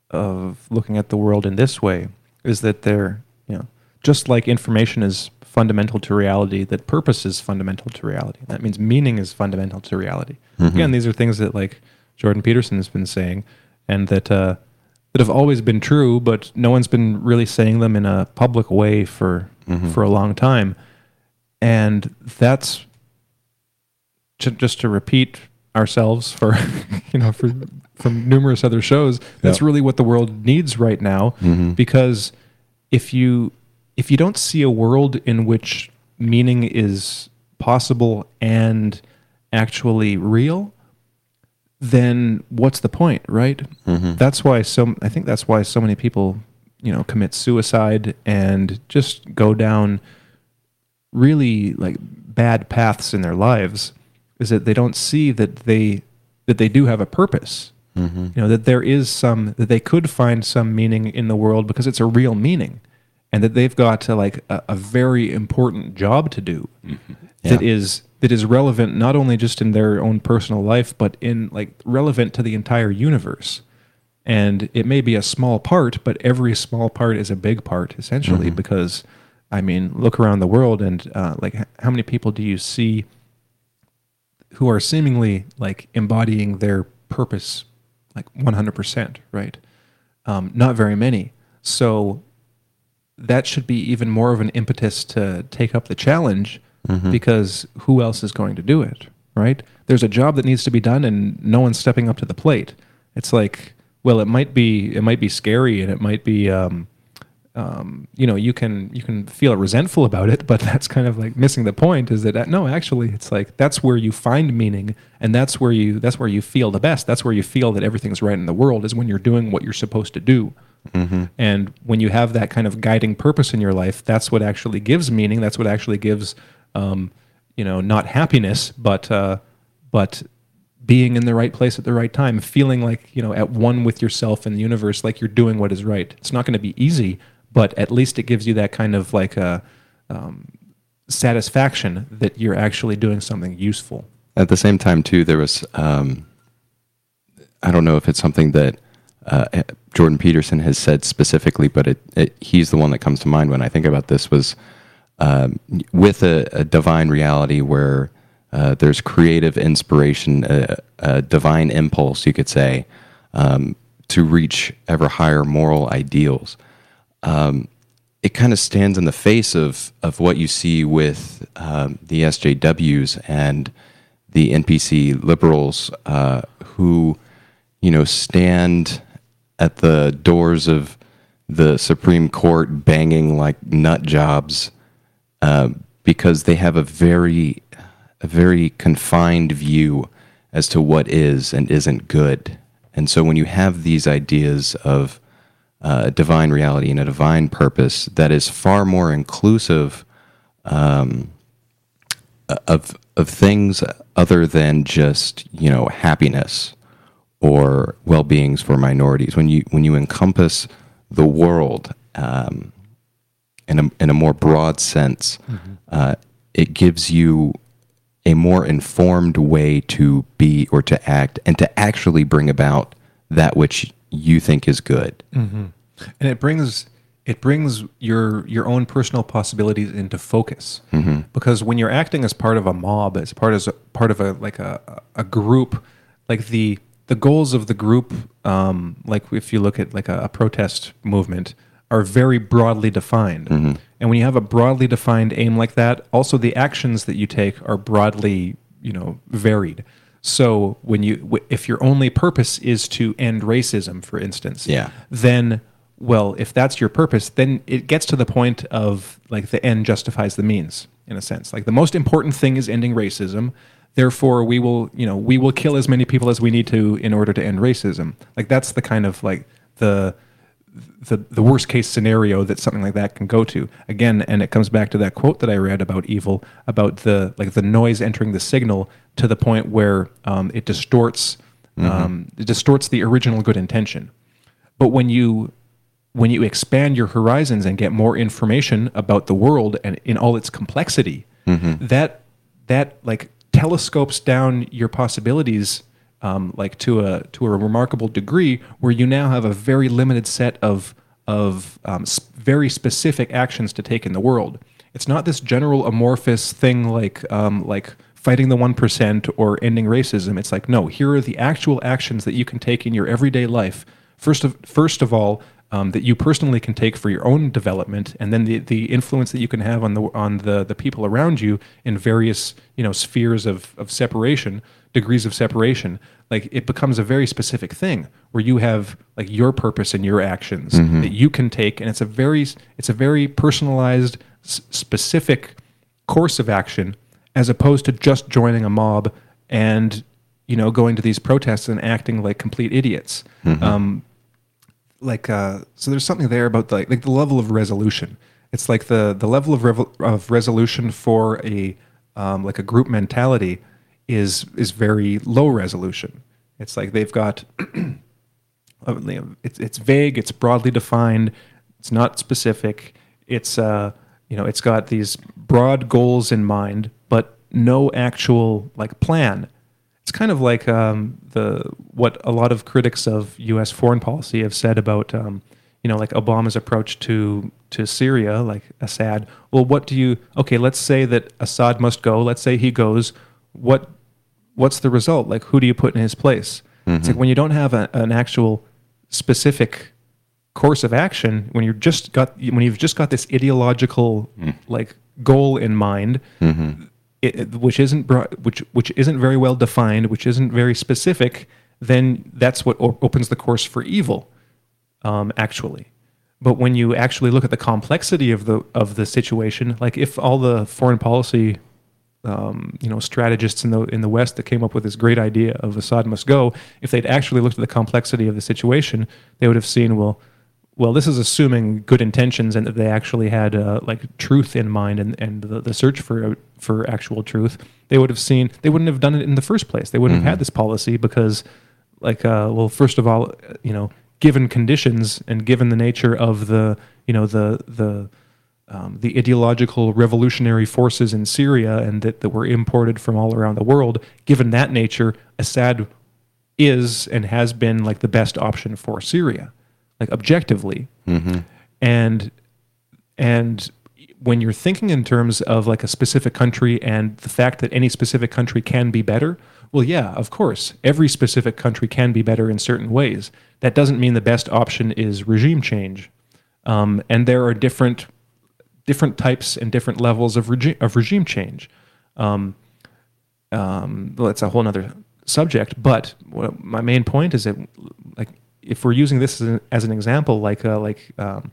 of looking at the world in this way is that they're you know just like information is fundamental to reality, that purpose is fundamental to reality. That means meaning is fundamental to reality. Again, these are things that like Jordan Peterson has been saying, and that uh, that have always been true, but no one's been really saying them in a public way for for a long time, and that's ju- just to repeat ourselves for you know for from numerous other shows that's really what the world needs right now. Mm-hmm. Because if you if you don't see a world in which meaning is possible and actually real then what's the point right? Mm-hmm. That's why so i think that's why so many people you know commit suicide and just go down really like bad paths in their lives is that they don't see that they that they do have a purpose. Mm-hmm. You know that there is some that they could find some meaning in the world because it's a real meaning and that they've got to like a, a very important job to do mm-hmm. that is that is relevant not only just in their own personal life but in like relevant to the entire universe. And it may be a small part but every small part is a big part essentially mm-hmm. because i mean look around the world and uh, like how many people do you see who are seemingly like embodying their purpose like 100%, right? Um, not very many. So that should be even more of an impetus to take up the challenge because who else is going to do it, right? There's a job that needs to be done and no one's stepping up to the plate. It's like, well, it might be it might be scary and it might be um, um, you know you can you can feel resentful about it but that's kind of like missing the point is that uh, no actually it's like that's where you find meaning and that's where you that's where you feel the best. That's where you feel that everything's right in the world is when you're doing what you're supposed to do. And when you have that kind of guiding purpose in your life that's what actually gives meaning. That's what actually gives um, you know not happiness but uh, but being in the right place at the right time, feeling like, you know, at one with yourself and the universe, like you're doing what is right. It's not going to be easy, but at least it gives you that kind of like a um, satisfaction that you're actually doing something useful.
At the same time, too, there was um, I don't know if it's something that uh, Jordan Peterson has said specifically, but it, it, he's the one that comes to mind when I think about this. Was um, with a, a divine reality where uh, there's creative inspiration, a, a divine impulse, you could say, um, to reach ever higher moral ideals. Um, it kind of stands in the face of, of what you see with um, the SJWs and the NPC liberals uh, who, you know, stand at the doors of the Supreme Court banging like nut jobs uh, because they have a very a very confined view as to what is and isn't good. And so when you have these ideas of uh, a divine reality and a divine purpose that is far more inclusive um, of of things other than just you know happiness or well beings for minorities. When you when you encompass the world um, in a in a more broad sense, uh, it gives you a more informed way to be or to act and to actually bring about that which you think is good. Mm-hmm.
and it brings it brings your your own personal possibilities into focus. Mm-hmm. Because when you're acting as part of a mob as part as a, part of a like a a group like the the goals of the group um, like if you look at like a, a protest movement are very broadly defined. Mm-hmm. And when you have a broadly defined aim like that also the actions that you take are broadly you know varied so when you if your only purpose is to end racism for instance
Yeah.
then well if that's your purpose then it gets to the point of like the end justifies the means in a sense. Like the most important thing is ending racism. Therefore we will you know we will kill as many people as we need to in order to end racism. Like that's the kind of like the the, the worst case scenario that something like that can go to. Again and it comes back to that quote that i read about evil about the like the noise entering the signal to the point where um, it distorts um, it distorts the original good intention. But when you when you expand your horizons and get more information about the world and in all its complexity, that that like telescopes down your possibilities um, like to a to a remarkable degree, where you now have a very limited set of of um, s- very specific actions to take in the world. It's not this general amorphous thing like um, like fighting the one percent or ending racism. It's like no, here are the actual actions that you can take in your everyday life. First of first of all, um, that you personally can take for your own development, and then the, the influence that you can have on the on the, the people around you in various you know spheres of, of separation, degrees of separation. Like it becomes a very specific thing where you have like your purpose and your actions that you can take, and it's a very it's a very personalized, s- specific course of action as opposed to just joining a mob and you know going to these protests and acting like complete idiots. Um, like uh, so there's something there about the, like the level of resolution it's like the the level of, revel- of resolution for a um, like a group mentality is is very low resolution it's like they've got uh, it's it's vague it's broadly defined it's not specific it's uh you know it's got these broad goals in mind but no actual like plan it's kind of like um, the what a lot of critics of U.S. foreign policy have said about um, you know like Obama's approach to to Syria, like Assad. Well, what do you? Okay, let's say that Assad must go. Let's say he goes. What what's the result? Like, who do you put in his place? It's like mm-hmm. when you don't have a, an actual specific course of action, when you're just got when you've just got this ideological mm. like goal in mind, mm-hmm. it, it- which isn't which which isn't very well defined, which isn't very specific, then that's what o- opens the course for evil um, actually. But when you actually look at the complexity of the of the situation, like if all the foreign policy, um, you know, strategists in the in the West that came up with this great idea of Assad must go, if they'd actually looked at the complexity of the situation, they would have seen well, well, this is assuming good intentions and that they actually had uh, like truth in mind and and the, the search for for actual truth. They would have seen they wouldn't have done it in the first place. They wouldn't have had this policy because like uh, well first of all uh, you know given conditions and given the nature of the you know the the um, the ideological revolutionary forces in Syria and that, that were imported from all around the world given that nature Assad is and has been like the best option for Syria like objectively. And and when you're thinking in terms of like a specific country and the fact that any specific country can be better, well, yeah, of course, every specific country can be better in certain ways. That doesn't mean the best option is regime change, um, and there are different different types and different levels of regime of regime change. Um, um, well, that's a whole other subject. But my main point is that, like, if we're using this as an, as an example, like uh, like um,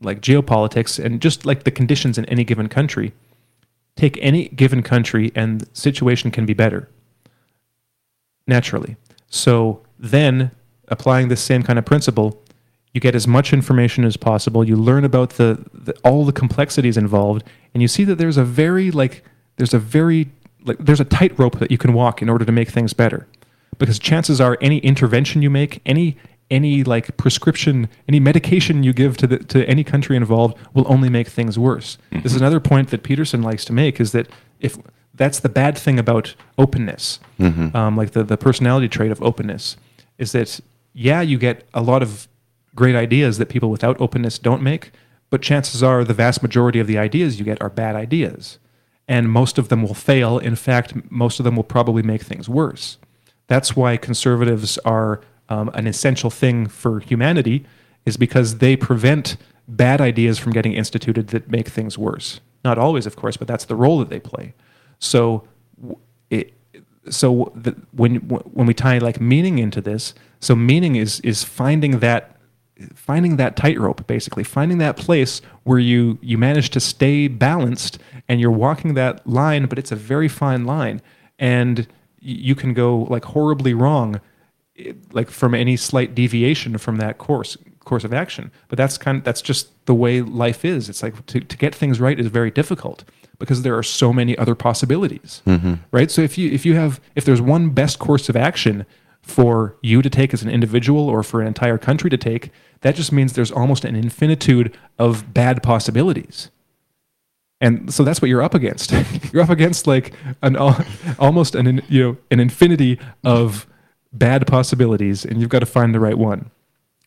like geopolitics and just like the conditions in any given country, take any given country and the situation can be better naturally. So then applying this same kind of principle, you get as much information as possible. You learn about the, the all the complexities involved, and you see that there's a very like there's a very like there's a tightrope that you can walk in order to make things better. Because chances are any intervention you make, any any like prescription, any medication you give to the to any country involved will only make things worse. This is another point that Peterson likes to make is that if that's the bad thing about openness, um, like the, the personality trait of openness, is that yeah, you get a lot of great ideas that people without openness don't make, but chances are the vast majority of the ideas you get are bad ideas. And most of them will fail. In fact, most of them will probably make things worse. That's why conservatives are um, an essential thing for humanity, is because they prevent bad ideas from getting instituted that make things worse. Not always, of course, but that's the role that they play. So, it, so the, when when we tie like meaning into this, so meaning is is finding that finding that tightrope basically finding that place where you you manage to stay balanced and you're walking that line but it's a very fine line. And you can go like horribly wrong eh, like from any slight deviation from that course course of action. But that's kind of that's just the way life is. It's like to, to get things right is very difficult because there are so many other possibilities. Mm-hmm. Right? So if you if you have if there's one best course of action for you to take as an individual or for an entire country to take, that just means there's almost an infinitude of bad possibilities. And so that's what you're up against. you're up against like an almost an you know an infinity of bad possibilities, and you've got to find the right one.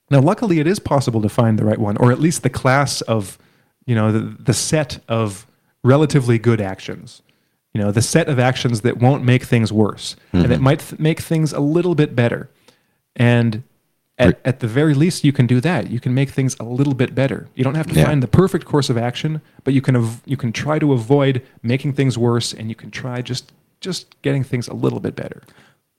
Now, luckily, it is possible to find the right one, or at least the class of, you know, the, the set of relatively good actions. You know, the set of actions that won't make things worse and that might th- make things a little bit better. And at, at the very least, you can do that. You can make things a little bit better. You don't have to
Yeah.
find the perfect course of action, but you can av- you can try to avoid making things worse, and you can try just just getting things a little bit better.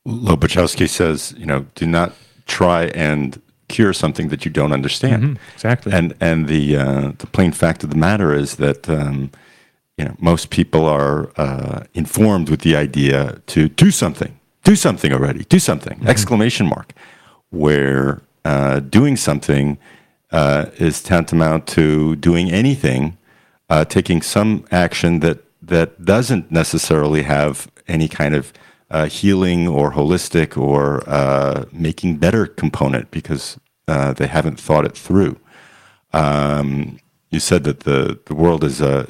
Lobaczewski says, you know, do not try and cure something that you don't understand.
Exactly.
And and the uh, the plain fact of the matter is that um, you know most people are uh, informed with the idea to do something, do something already, do something! Exclamation mark. Where uh, doing something uh, is tantamount to doing anything, uh, taking some action that that doesn't necessarily have any kind of uh, healing or holistic or uh, making better component because uh, they haven't thought it through. Um, you said that the, the world is a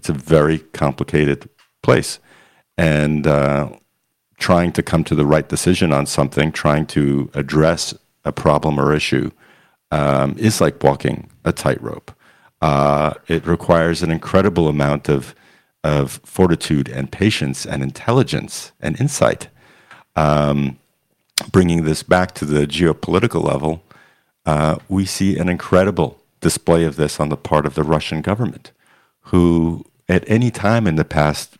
it's a very complicated place, and uh, trying to come to the right decision on something, trying to address a problem or issue, um, is like walking a tightrope. Uh, it requires an incredible amount of of fortitude and patience and intelligence and insight. Um, bringing this back to the geopolitical level, uh, we see an incredible display of this on the part of the Russian government, who at any time in the past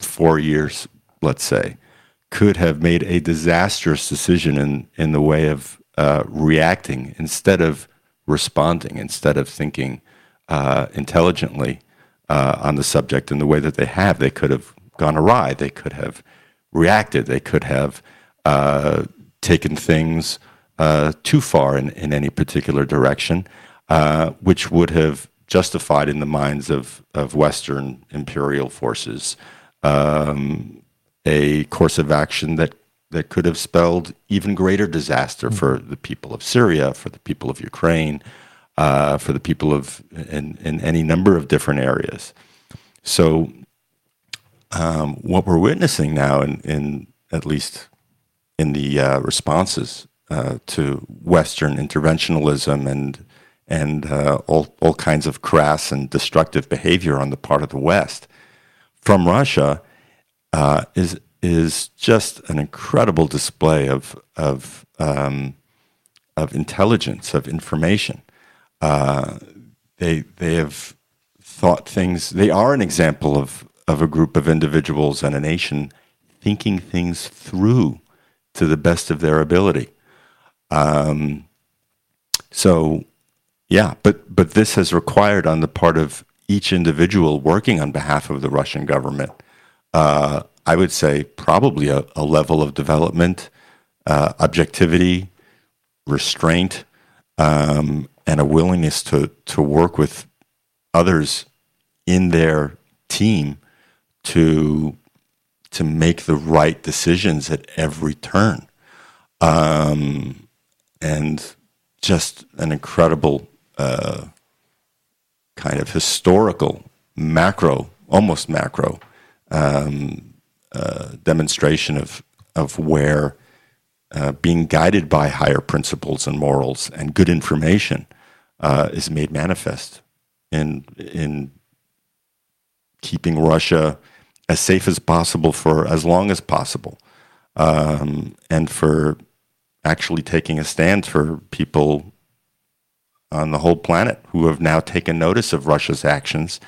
four years, let's say, could have made a disastrous decision in, in the way of uh, reacting instead of responding, instead of thinking uh, intelligently uh, on the subject in the way that they have. They could have gone awry. They could have reacted. They could have uh, taken things uh, too far in, in any particular direction, uh, which would have justified in the minds of, of Western imperial forces um, a course of action that, that could have spelled even greater disaster mm-hmm. for the people of Syria, for the people of Ukraine, uh, for the people of in, in any number of different areas. So, um, what we're witnessing now, in, in at least in the uh, responses uh, to Western interventionalism and and uh, all all kinds of crass and destructive behavior on the part of the West from Russia uh, is is just an incredible display of of um, of intelligence of information. Uh, they they have thought things. They are an example of of a group of individuals and a nation thinking things through to the best of their ability. Um, so, yeah, but but this has required on the part of each individual working on behalf of the Russian government, uh, I would say probably a, a level of development, uh, objectivity, restraint, um, and a willingness to to work with others in their team to to make the right decisions at every turn. Um, and just an incredible uh, kind of historical macro, almost macro um, uh, demonstration of of where uh, being guided by higher principles and morals and good information uh, is made manifest in in keeping Russia as safe as possible for as long as possible, um, and for actually taking a stand for people on the whole planet who have now taken notice of Russia's actions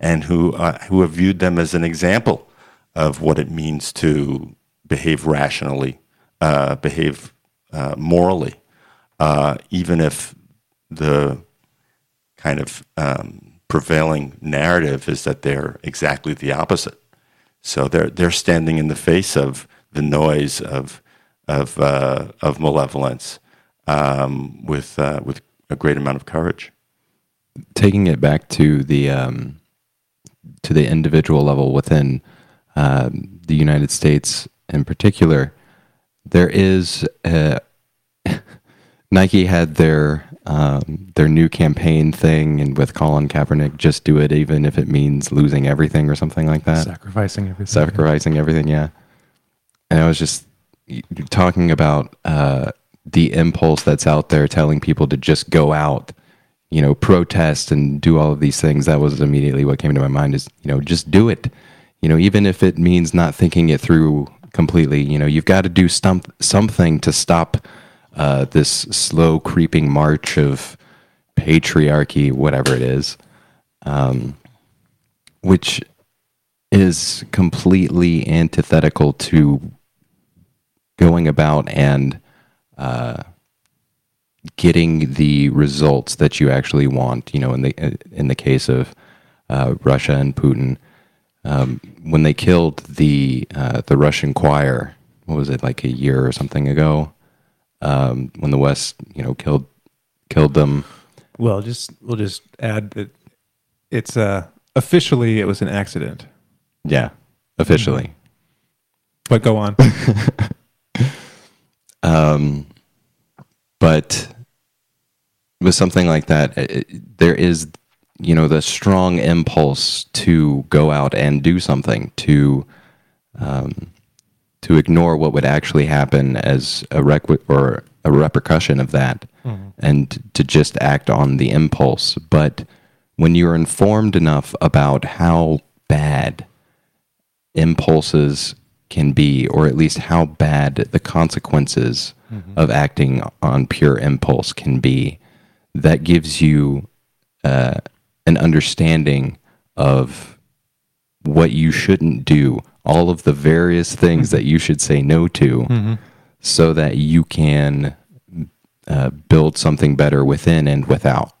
and who uh, who have viewed them as an example of what it means to behave rationally, uh, behave uh, morally, uh, even if the kind of um, prevailing narrative is that they're exactly the opposite. So they're they're standing in the face of the noise of of uh, of malevolence um, with uh, with a great amount of courage.
Taking it back to the um, to the individual level within um, the United States, in particular, there is a, Nike had their um, their new campaign thing, and with Colin Kaepernick, just do it, even if it means losing everything or something like that.
Sacrificing everything.
Sacrificing everything, yeah. And I was just talking about uh, the impulse that's out there, telling people to just go out, you know, protest and do all of these things. That was immediately what came to my mind. Is you know, just do it. You know, even if it means not thinking it through completely. You know, you've got to do some, something to stop uh, this slow creeping march of patriarchy, whatever it is, um, which is completely antithetical to going about and uh, getting the results that you actually want. You know, in the in the case of uh, Russia and Putin, um, when they killed the uh, the Russian choir, what was it like a year or something ago? um, when the West, you know, killed killed them.
Well, just we'll just add that it's uh, officially it was an accident.
Yeah, officially. Mm-hmm.
But go on.
um, but with something like that, it, there is, you know, the strong impulse to go out and do something to um, to ignore what would actually happen as a requ- or a repercussion of that mm-hmm. and to just act on the impulse. But when you're informed enough about how bad impulses can be, or at least how bad the consequences of acting on pure impulse can be, that gives you uh, an understanding of what you shouldn't do, all of the various things that you should say no to, so that you can uh, build something better within and without.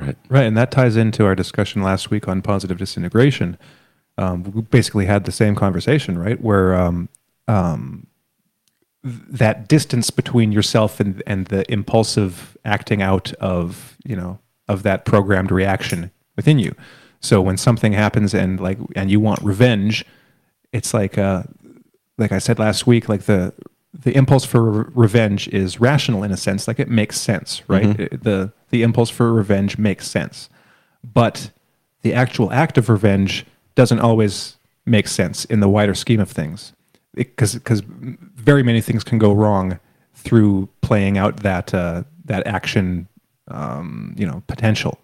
Right.
Right, and that ties into our discussion last week on positive disintegration. Um, we basically had the same conversation, right? Where um, um, th- that distance between yourself and and the impulsive acting out of you know of that programmed reaction within you. So when something happens and like and you want revenge, it's like uh, like I said last week, like the the impulse for re- revenge is rational in a sense, like it makes sense, right? It- the the impulse for revenge makes sense, but the actual act of revenge doesn't always make sense in the wider scheme of things, because because very many things can go wrong through playing out that uh, that action, um, you know, potential.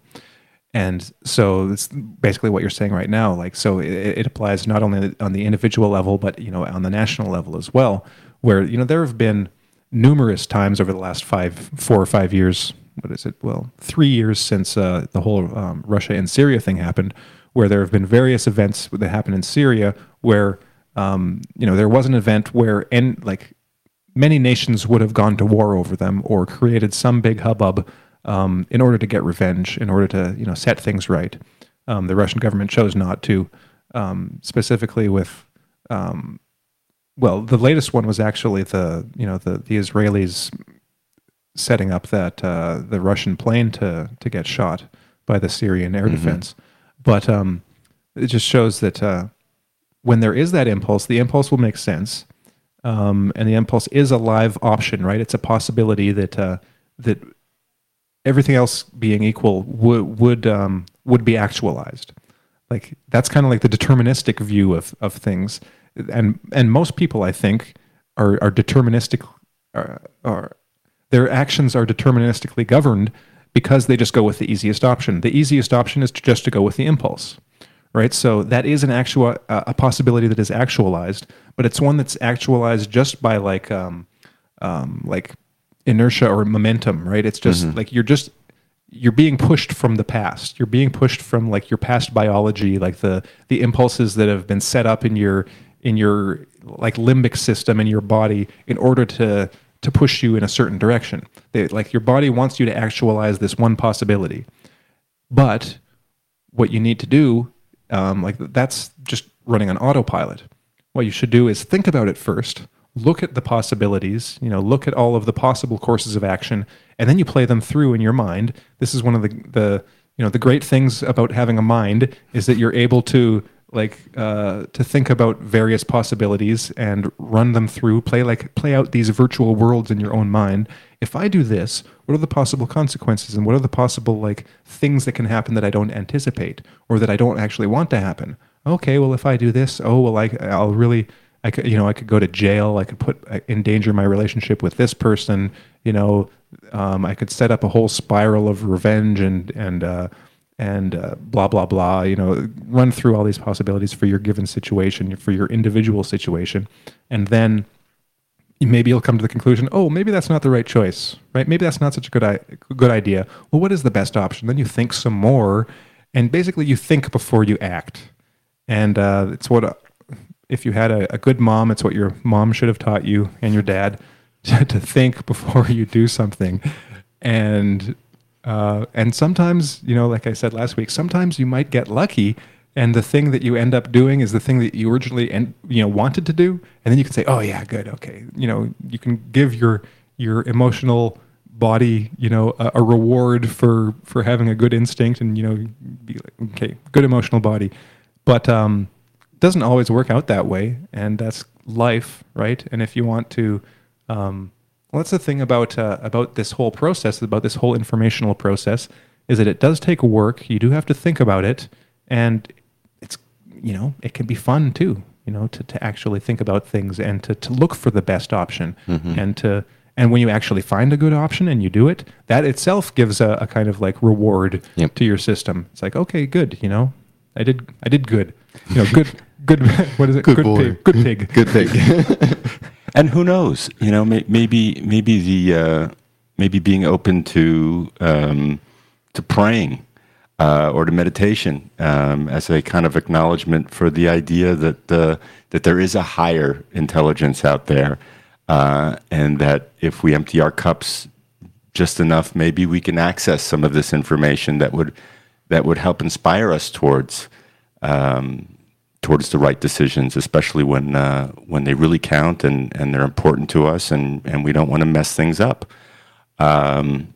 And so it's basically what you're saying right now. Like, so it, it applies not only on the individual level, but you know, on the national level as well. Where you know there have been numerous times over the last five, four or five years. What is it? Well, three years since uh, the whole um, Russia and Syria thing happened, where there have been various events that happened in Syria where um, you know there was an event where and like many nations would have gone to war over them or created some big hubbub um, in order to get revenge, in order to you know set things right. Um, the Russian government chose not to, um, specifically with. Um, well, the latest one was actually the you know the the Israelis setting up that uh, the Russian plane to to get shot by the Syrian air defense, but um, it just shows that uh, when there is that impulse, the impulse will make sense um, and the impulse is a live option, right? It's a possibility that uh, that everything else being equal would would um, would be actualized. Like that's kind of like the deterministic view of of things, and and most people, I think, are are deterministic, are, are their actions are deterministically governed because they just go with the easiest option. The easiest option is to just to go with the impulse right? So that is an actual uh, a possibility that is actualized, but it's one that's actualized just by like um, um, like inertia or momentum, right? It's just like you're just you're being pushed from the past. You're being pushed from like your past biology, like the the impulses that have been set up in your in your like limbic system in your body in order to to push you in a certain direction. They, like your body wants you to actualize this one possibility, but what you need to do, um, like that's just running on autopilot. What you should do is think about it first, look at the possibilities, you know, look at all of the possible courses of action, and then you play them through in your mind. This is one of the the you know the great things about having a mind is that you're able to like uh, to think about various possibilities and run them through play like play out these virtual worlds in your own mind. If i do this what are the possible consequences and what are the possible like things that can happen that i don't anticipate or that i don't actually want to happen? Okay well if i do this oh well I, i'll really i could you know i could go to jail. I could put uh, endanger my relationship with this person. You know um, i could set up a whole spiral of revenge and and uh, and uh, blah blah blah you know run through all these possibilities for your given situation for your individual situation. And then maybe you'll come to the conclusion oh maybe that's not the right choice right? Maybe that's not such a good I- good idea. Well what is the best option? Then you think some more and basically you think before you act. And uh, it's what uh, if you had a, a good mom it's what your mom should have taught you and your dad to, to think before you do something. And uh, and sometimes, you know, like I said last week, sometimes you might get lucky, and the thing that you end up doing is the thing that you originally, and you know, wanted to do, and then you can say, "Oh yeah, good, okay." You know, you can give your your emotional body, you know, a, a reward for for having a good instinct, and you know, be like, okay, good emotional body, but um, doesn't always work out that way, and that's life, right? And if you want to um, well, that's the thing about uh, about this whole process, about this whole informational process, is that it does take work. You do have to think about it, and it's you know it can be fun too. You know to, to actually think about things and to, to look for the best option, and to and when you actually find a good option and you do it, that itself gives a, a kind of like reward
Yep.
to your system. It's like okay, good. You know, I did I did good. You know, good Good. What is it?
Good boy.
pig. Good pig.
Good thing.
and who knows? You know, may, maybe maybe the uh, maybe being open to um, to praying uh, or to meditation um, as a kind of acknowledgement for the idea that uh, that there is a higher intelligence out there, uh, and that if we empty our cups just enough, maybe we can access some of this information that would that would help inspire us towards um, towards the right decisions, especially when uh, when they really count and, and they're important to us, and, and we don't want to mess things up. Um,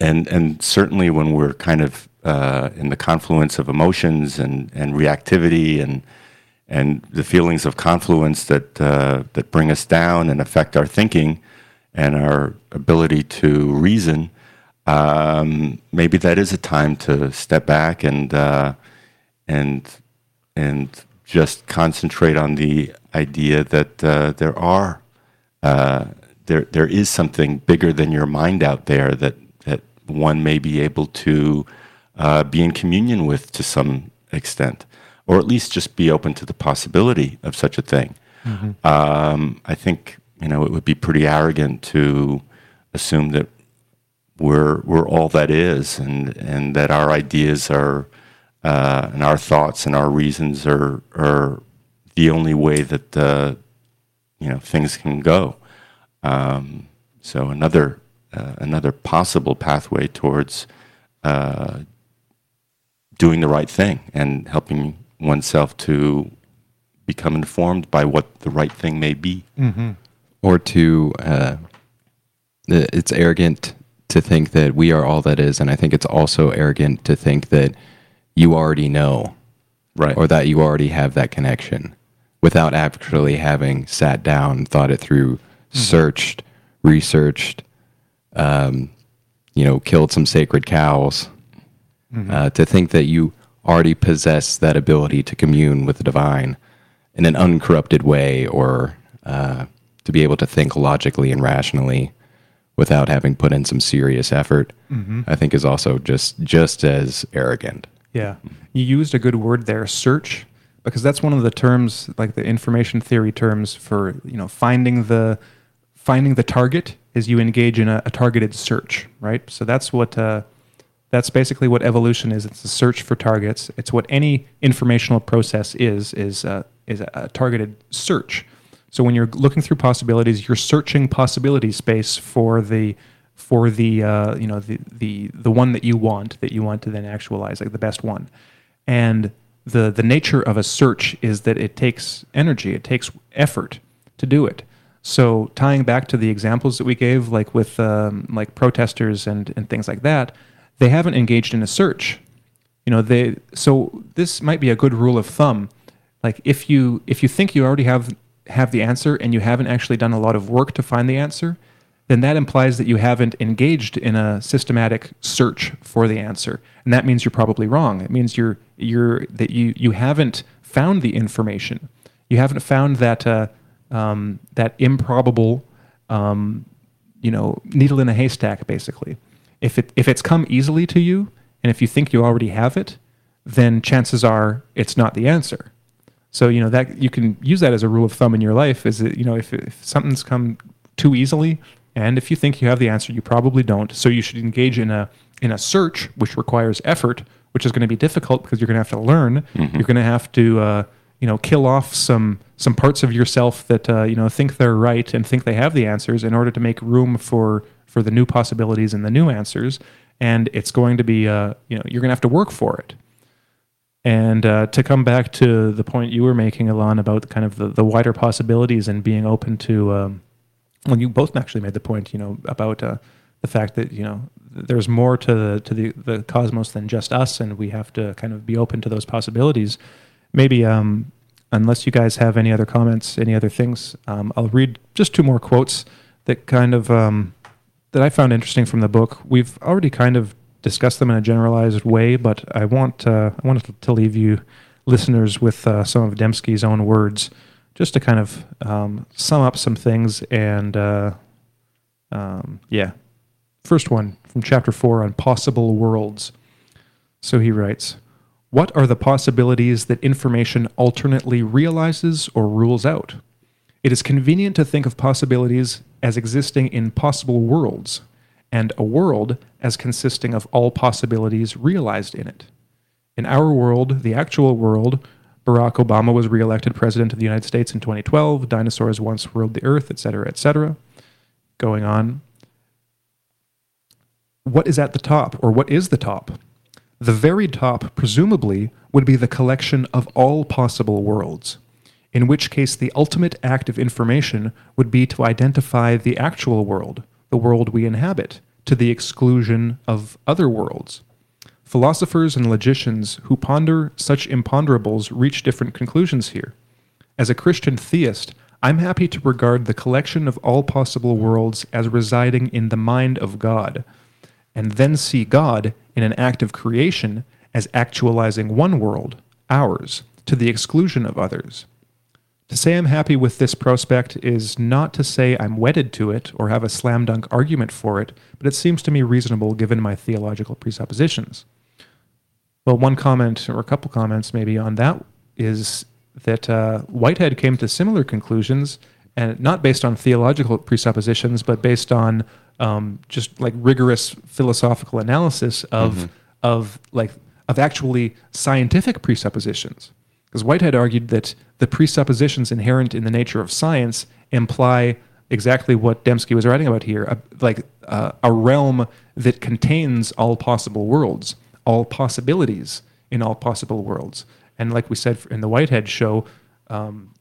and and certainly when we're kind of uh, in the confluence of emotions and, and reactivity and and the feelings of confluence that uh, that bring us down and affect our thinking and our ability to reason, um, maybe that is a time to step back and uh, and and just concentrate on the idea that uh, there are uh, there there is something bigger than your mind out there that that one may be able to uh, be in communion with to some extent, or at least just be open to the possibility of such a thing. Mm-hmm. Um, I think you know it would be pretty arrogant to assume that we're we're all that is, and and that our ideas are uh, and our thoughts and our reasons are are the only way that uh, you know things can go. Um, so another uh, another possible pathway towards uh, doing the right thing and helping oneself to become informed by what the right thing may be,
mm-hmm. or to uh, it's arrogant to think that we are all that is, and I think it's also arrogant to think that you already know,
right,
or that you already have that connection without actually having sat down, thought it through, mm-hmm. searched, researched, um, you know, killed some sacred cows. Mm-hmm. Uh, to think that you already possess that ability to commune with the divine in an uncorrupted way, or uh, to be able to think logically and rationally without having put in some serious effort, mm-hmm. I think is also just just as arrogant.
Yeah. You used a good word there, search, because that's one of the terms, like the information theory terms for, you know, finding the finding the target is you engage in a, a targeted search, right? So that's what uh, that's basically what evolution is. It's a search for targets. It's what any informational process is is uh, is a targeted search. So when you're looking through possibilities, you're searching possibility space for the for the uh, you know the the the one that you want that you want to then actualize like the best one. And the the nature of a search is that it takes energy it takes effort to do it. So tying back to the examples that we gave like with um, like protesters and and things like that they haven't engaged in a search. You know they so this might be a good rule of thumb. Like if you if you think you already have have the answer and you haven't actually done a lot of work to find the answer then that implies that you haven't engaged in a systematic search for the answer. And that means you're probably wrong. It means you're, you're, that you, you haven't found the information. You haven't found that, uh, um, that improbable, um, you know, needle in a haystack, basically. If, it, if it's come easily to you, and if you think you already have it, then chances are it's not the answer. So you know that you can use that as a rule of thumb in your life. Is that you know if, if something's come too easily, and if you think you have the answer, you probably don't. So you should engage in a in a search, which requires effort, which is going to be difficult because you're going to have to learn. Mm-hmm. You're going to have to uh, you know kill off some some parts of yourself that uh, you know think they're right and think they have the answers in order to make room for for the new possibilities and the new answers. And it's going to be uh, you know you're going to have to work for it. And uh, to come back to the point you were making, Alon, about kind of the, the wider possibilities and being open to um, well, you both actually made the point, you know, about uh, the fact that you know there's more to the to the, the cosmos than just us, and we have to kind of be open to those possibilities. Maybe, um, unless you guys have any other comments, any other things, um, I'll read just two more quotes that kind of um, that I found interesting from the book. We've already kind of discussed them in a generalized way, but I want uh, I wanted to leave you listeners with uh, some of Dembski's own words just to kind of um, sum up some things and uh, um, yeah. First one from chapter four on possible worlds. So he writes What are the possibilities that information alternately realizes or rules out? It is convenient to think of possibilities as existing in possible worlds, and a world as consisting of all possibilities realized in it. In our world, the actual world, Barack Obama was reelected president of the United States in 2012, dinosaurs once ruled the earth, etc., etc. Going on. What is at the top, or what is the top? The very top, presumably, would be the collection of all possible worlds in which case the ultimate act of information would be to identify the actual world, the world we inhabit, to the exclusion of other worlds. Philosophers and logicians who ponder such imponderables reach different conclusions here. As a Christian theist, I'm happy to regard the collection of all possible worlds as residing in the mind of God, and then see God in an act of creation as actualizing one world, ours, to the exclusion of others. To say I'm happy with this prospect is not to say I'm wedded to it or have a slam dunk argument for it, but it seems to me reasonable given my theological presuppositions. Well, one comment or a couple comments maybe on that is that uh, Whitehead came to similar conclusions, and not based on theological presuppositions, but based on um, just like rigorous philosophical analysis of mm-hmm. of like of actually scientific presuppositions. Because Whitehead argued that the presuppositions inherent in the nature of science imply exactly what Dembski was writing about here, a, like uh, a realm that contains all possible worlds, all possibilities in all possible worlds. And like we said in the Whitehead show, um,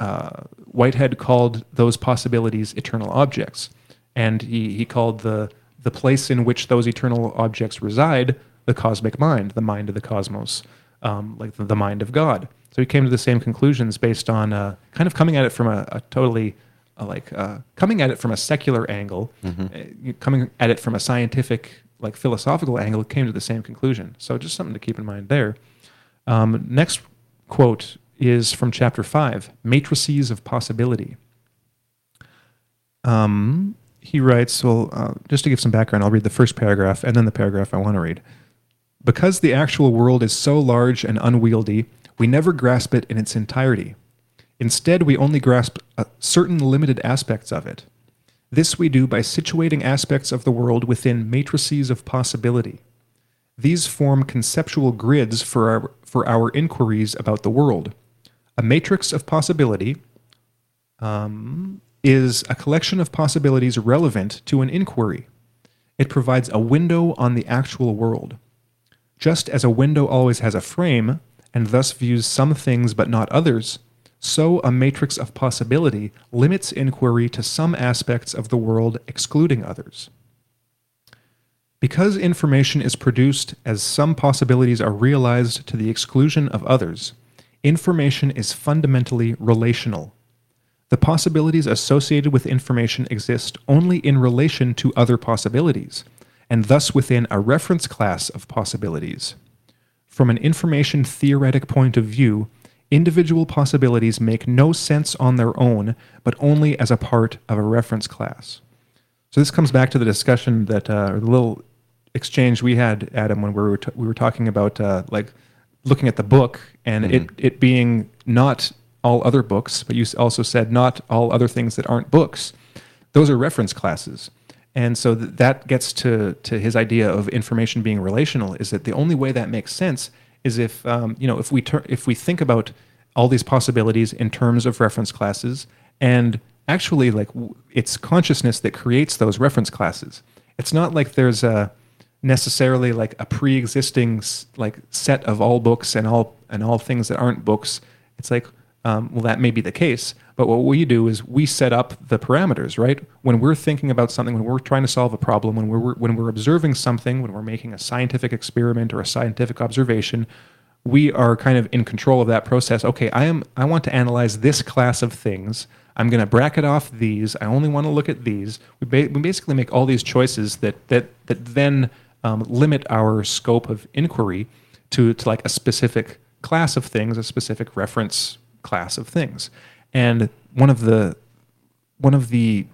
uh, Whitehead called those possibilities eternal objects, and he, he called the the place in which those eternal objects reside the cosmic mind, the mind of the cosmos um, like the, the, mind of God. So he came to the same conclusions based on uh, kind of coming at it from a, a totally uh, like uh, coming at it from a secular angle, mm-hmm. Uh, coming at it from a scientific like philosophical angle, came to the same conclusion. So just something to keep in mind there. Um, next quote is from chapter five, matrices of possibility. Um, he writes, well, uh, just to give some background, I'll read the first paragraph and then the paragraph I want to read. Because the actual world is so large and unwieldy, we never grasp it in its entirety. Instead, we only grasp uh, certain limited aspects of it. This we do by situating aspects of the world within matrices of possibility. These form conceptual grids for our, for our inquiries about the world. A matrix of possibility um, is a collection of possibilities relevant to an inquiry. It provides a window on the actual world. Just as a window always has a frame, and thus views some things but not others, so a matrix of possibility limits inquiry to some aspects of the world, excluding others. Because information is produced as some possibilities are realized to the exclusion of others, information is fundamentally relational. The possibilities associated with information exist only in relation to other possibilities, and thus within a reference class of possibilities. From an information theoretic point of view, individual possibilities make no sense on their own, but only as a part of a reference class. So this comes back to the discussion that, uh, or the little exchange we had, Adam, when we were t- we were talking about uh, like looking at the book and mm-hmm. it it being not all other books, but you also said not all other things that aren't books. Those are reference classes. And so th- that gets to, to his idea of information being relational is that the only way that makes sense is if, um, you know, if we, ter- if we think about all these possibilities in terms of reference classes and actually like w- it's consciousness that creates those reference classes. It's not like there's a necessarily like a pre-existing like set of all books and all and all things that aren't books. It's like um, well, that may be the case, but what we do is we set up the parameters, right? When we're thinking about something, when we're trying to solve a problem, when we're when we're observing something, when we're making a scientific experiment or a scientific observation, we are kind of in control of that process. Okay, I am I want to analyze this class of things. I'm going to bracket off these. I only want to look at these. We, ba- we basically make all these choices that that that then um, limit our scope of inquiry to to like a specific class of things, a specific reference class of things. And one of the one of the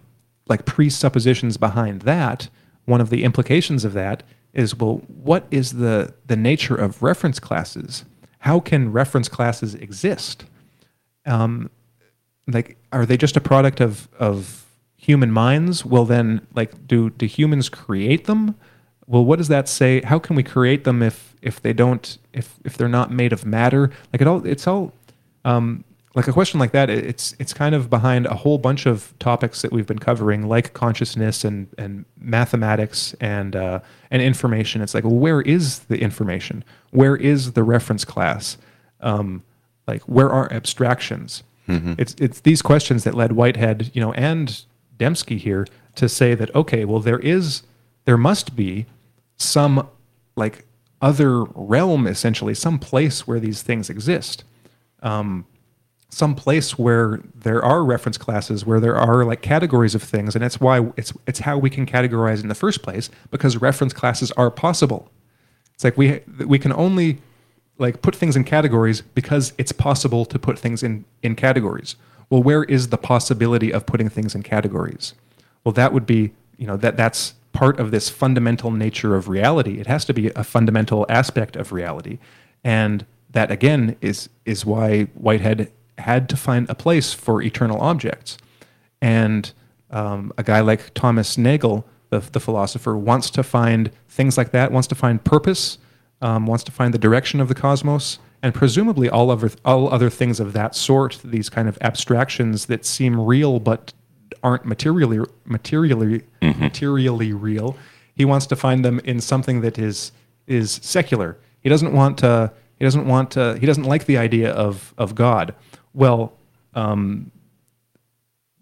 like presuppositions behind that, one of the implications of that is well, what is the the nature of reference classes? How can reference classes exist? Um, like, are they just a product of of human minds? Well, then, like, do do humans create them? Well, what does that say? How can we create them if if they don't if if they're not made of matter? Like it all, it's all um, like a question like that, it's it's kind of behind a whole bunch of topics that we've been covering, like consciousness and and mathematics and uh, and information. It's like, well, where is the information? Where is the reference class? Um, like, where are abstractions? Mm-hmm. It's it's these questions that led Whitehead, you know, and Dembski here to say that okay, well, there is, there must be some like other realm, essentially, some place where these things exist. Um, some place where there are reference classes where there are like categories of things and that's why it's it's how we can categorize in the first place because reference classes are possible. It's like we we can only like put things in categories because it's possible to put things in in categories. Well where is the possibility of putting things in categories? Well that would be you know that that's part of this fundamental nature of reality. It has to be a fundamental aspect of reality. And that again is is why whitehead had to find a place for eternal objects. And um, a guy like Thomas Nagel, the, the philosopher, wants to find things like that, wants to find purpose, um, wants to find the direction of the cosmos, and presumably all other, all other things of that sort, these kind of abstractions that seem real but aren't materially, materially, mm-hmm. materially real. He wants to find them in something that is, is secular. He doesn't want to, he doesn't want to, he doesn't like the idea of, of God well, um,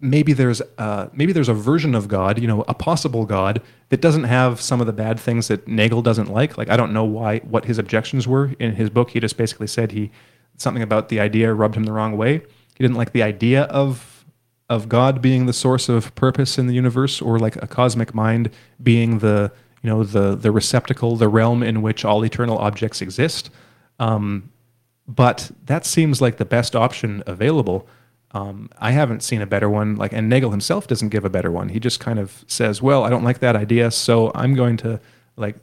maybe there's uh, maybe there's a version of God, you know, a possible God that doesn't have some of the bad things that Nagel doesn't like. Like I don't know why what his objections were in his book. He just basically said he something about the idea rubbed him the wrong way. He didn't like the idea of of God being the source of purpose in the universe, or like a cosmic mind being the you know the the receptacle, the realm in which all eternal objects exist. Um, but that seems like the best option available. Um, I haven't seen a better one. Like, and Nagel himself doesn't give a better one. He just kind of says, "Well, I don't like that idea, so I'm going to like,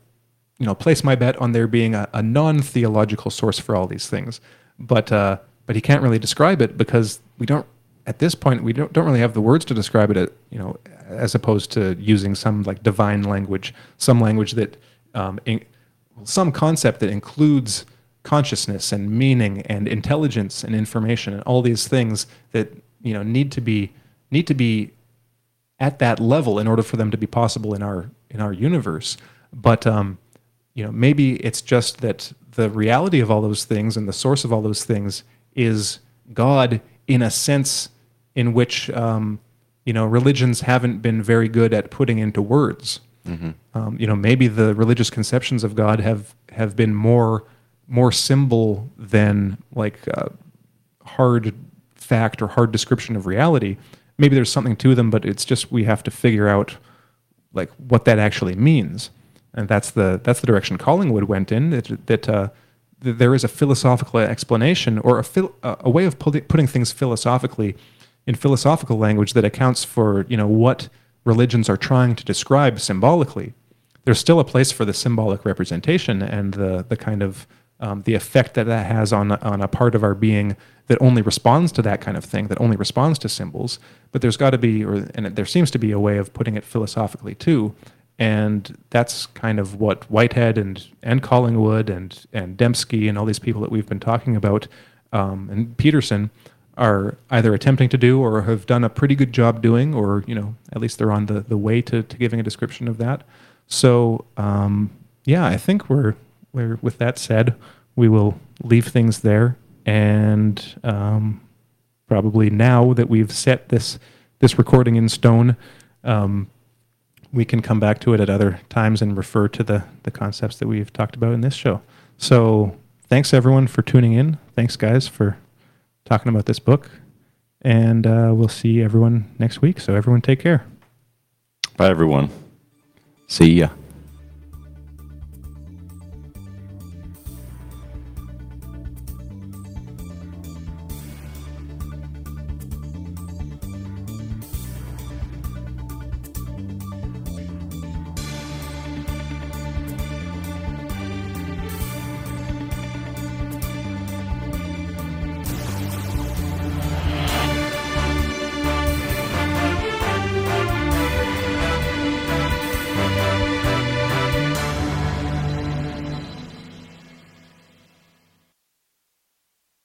you know, place my bet on there being a, a non-theological source for all these things." But uh, but he can't really describe it because we don't at this point we don't don't really have the words to describe it. You know, as opposed to using some like divine language, some language that um, in, some concept that includes consciousness and meaning and intelligence and information and all these things that you know need to be need to be at that level in order for them to be possible in our in our universe but um, you know maybe it's just that the reality of all those things and the source of all those things is God in a sense in which um, you know religions haven't been very good at putting into words. Mm-hmm. Um, you know, maybe the religious conceptions of God have have been more more symbol than like uh, hard fact or hard description of reality. Maybe there's something to them, but it's just we have to figure out like what that actually means, and that's the that's the direction Collingwood went in. That, that uh, there is a philosophical explanation or a, a way of putting things philosophically in philosophical language that accounts for you know what religions are trying to describe symbolically. There's still a place for the symbolic representation and the the kind of um, the effect that that has on on a part of our being that only responds to that kind of thing, that only responds to symbols. But there's got to be, or and there seems to be a way of putting it philosophically too, and that's kind of what Whitehead and and Collingwood and and Dembski and all these people that we've been talking about, um, and Peterson are either attempting to do or have done a pretty good job doing, or you know at least they're on the the way to to giving a description of that. So um, yeah, I think we're where, with that said, we will leave things there, and um, probably now that we've set this this recording in stone, um, we can come back to it at other times and refer to the the concepts that we've talked about in this show. So, thanks everyone for tuning in. Thanks, guys, for talking about this book, and uh, we'll see everyone next week. So, everyone, take care.
Bye, everyone.
See ya.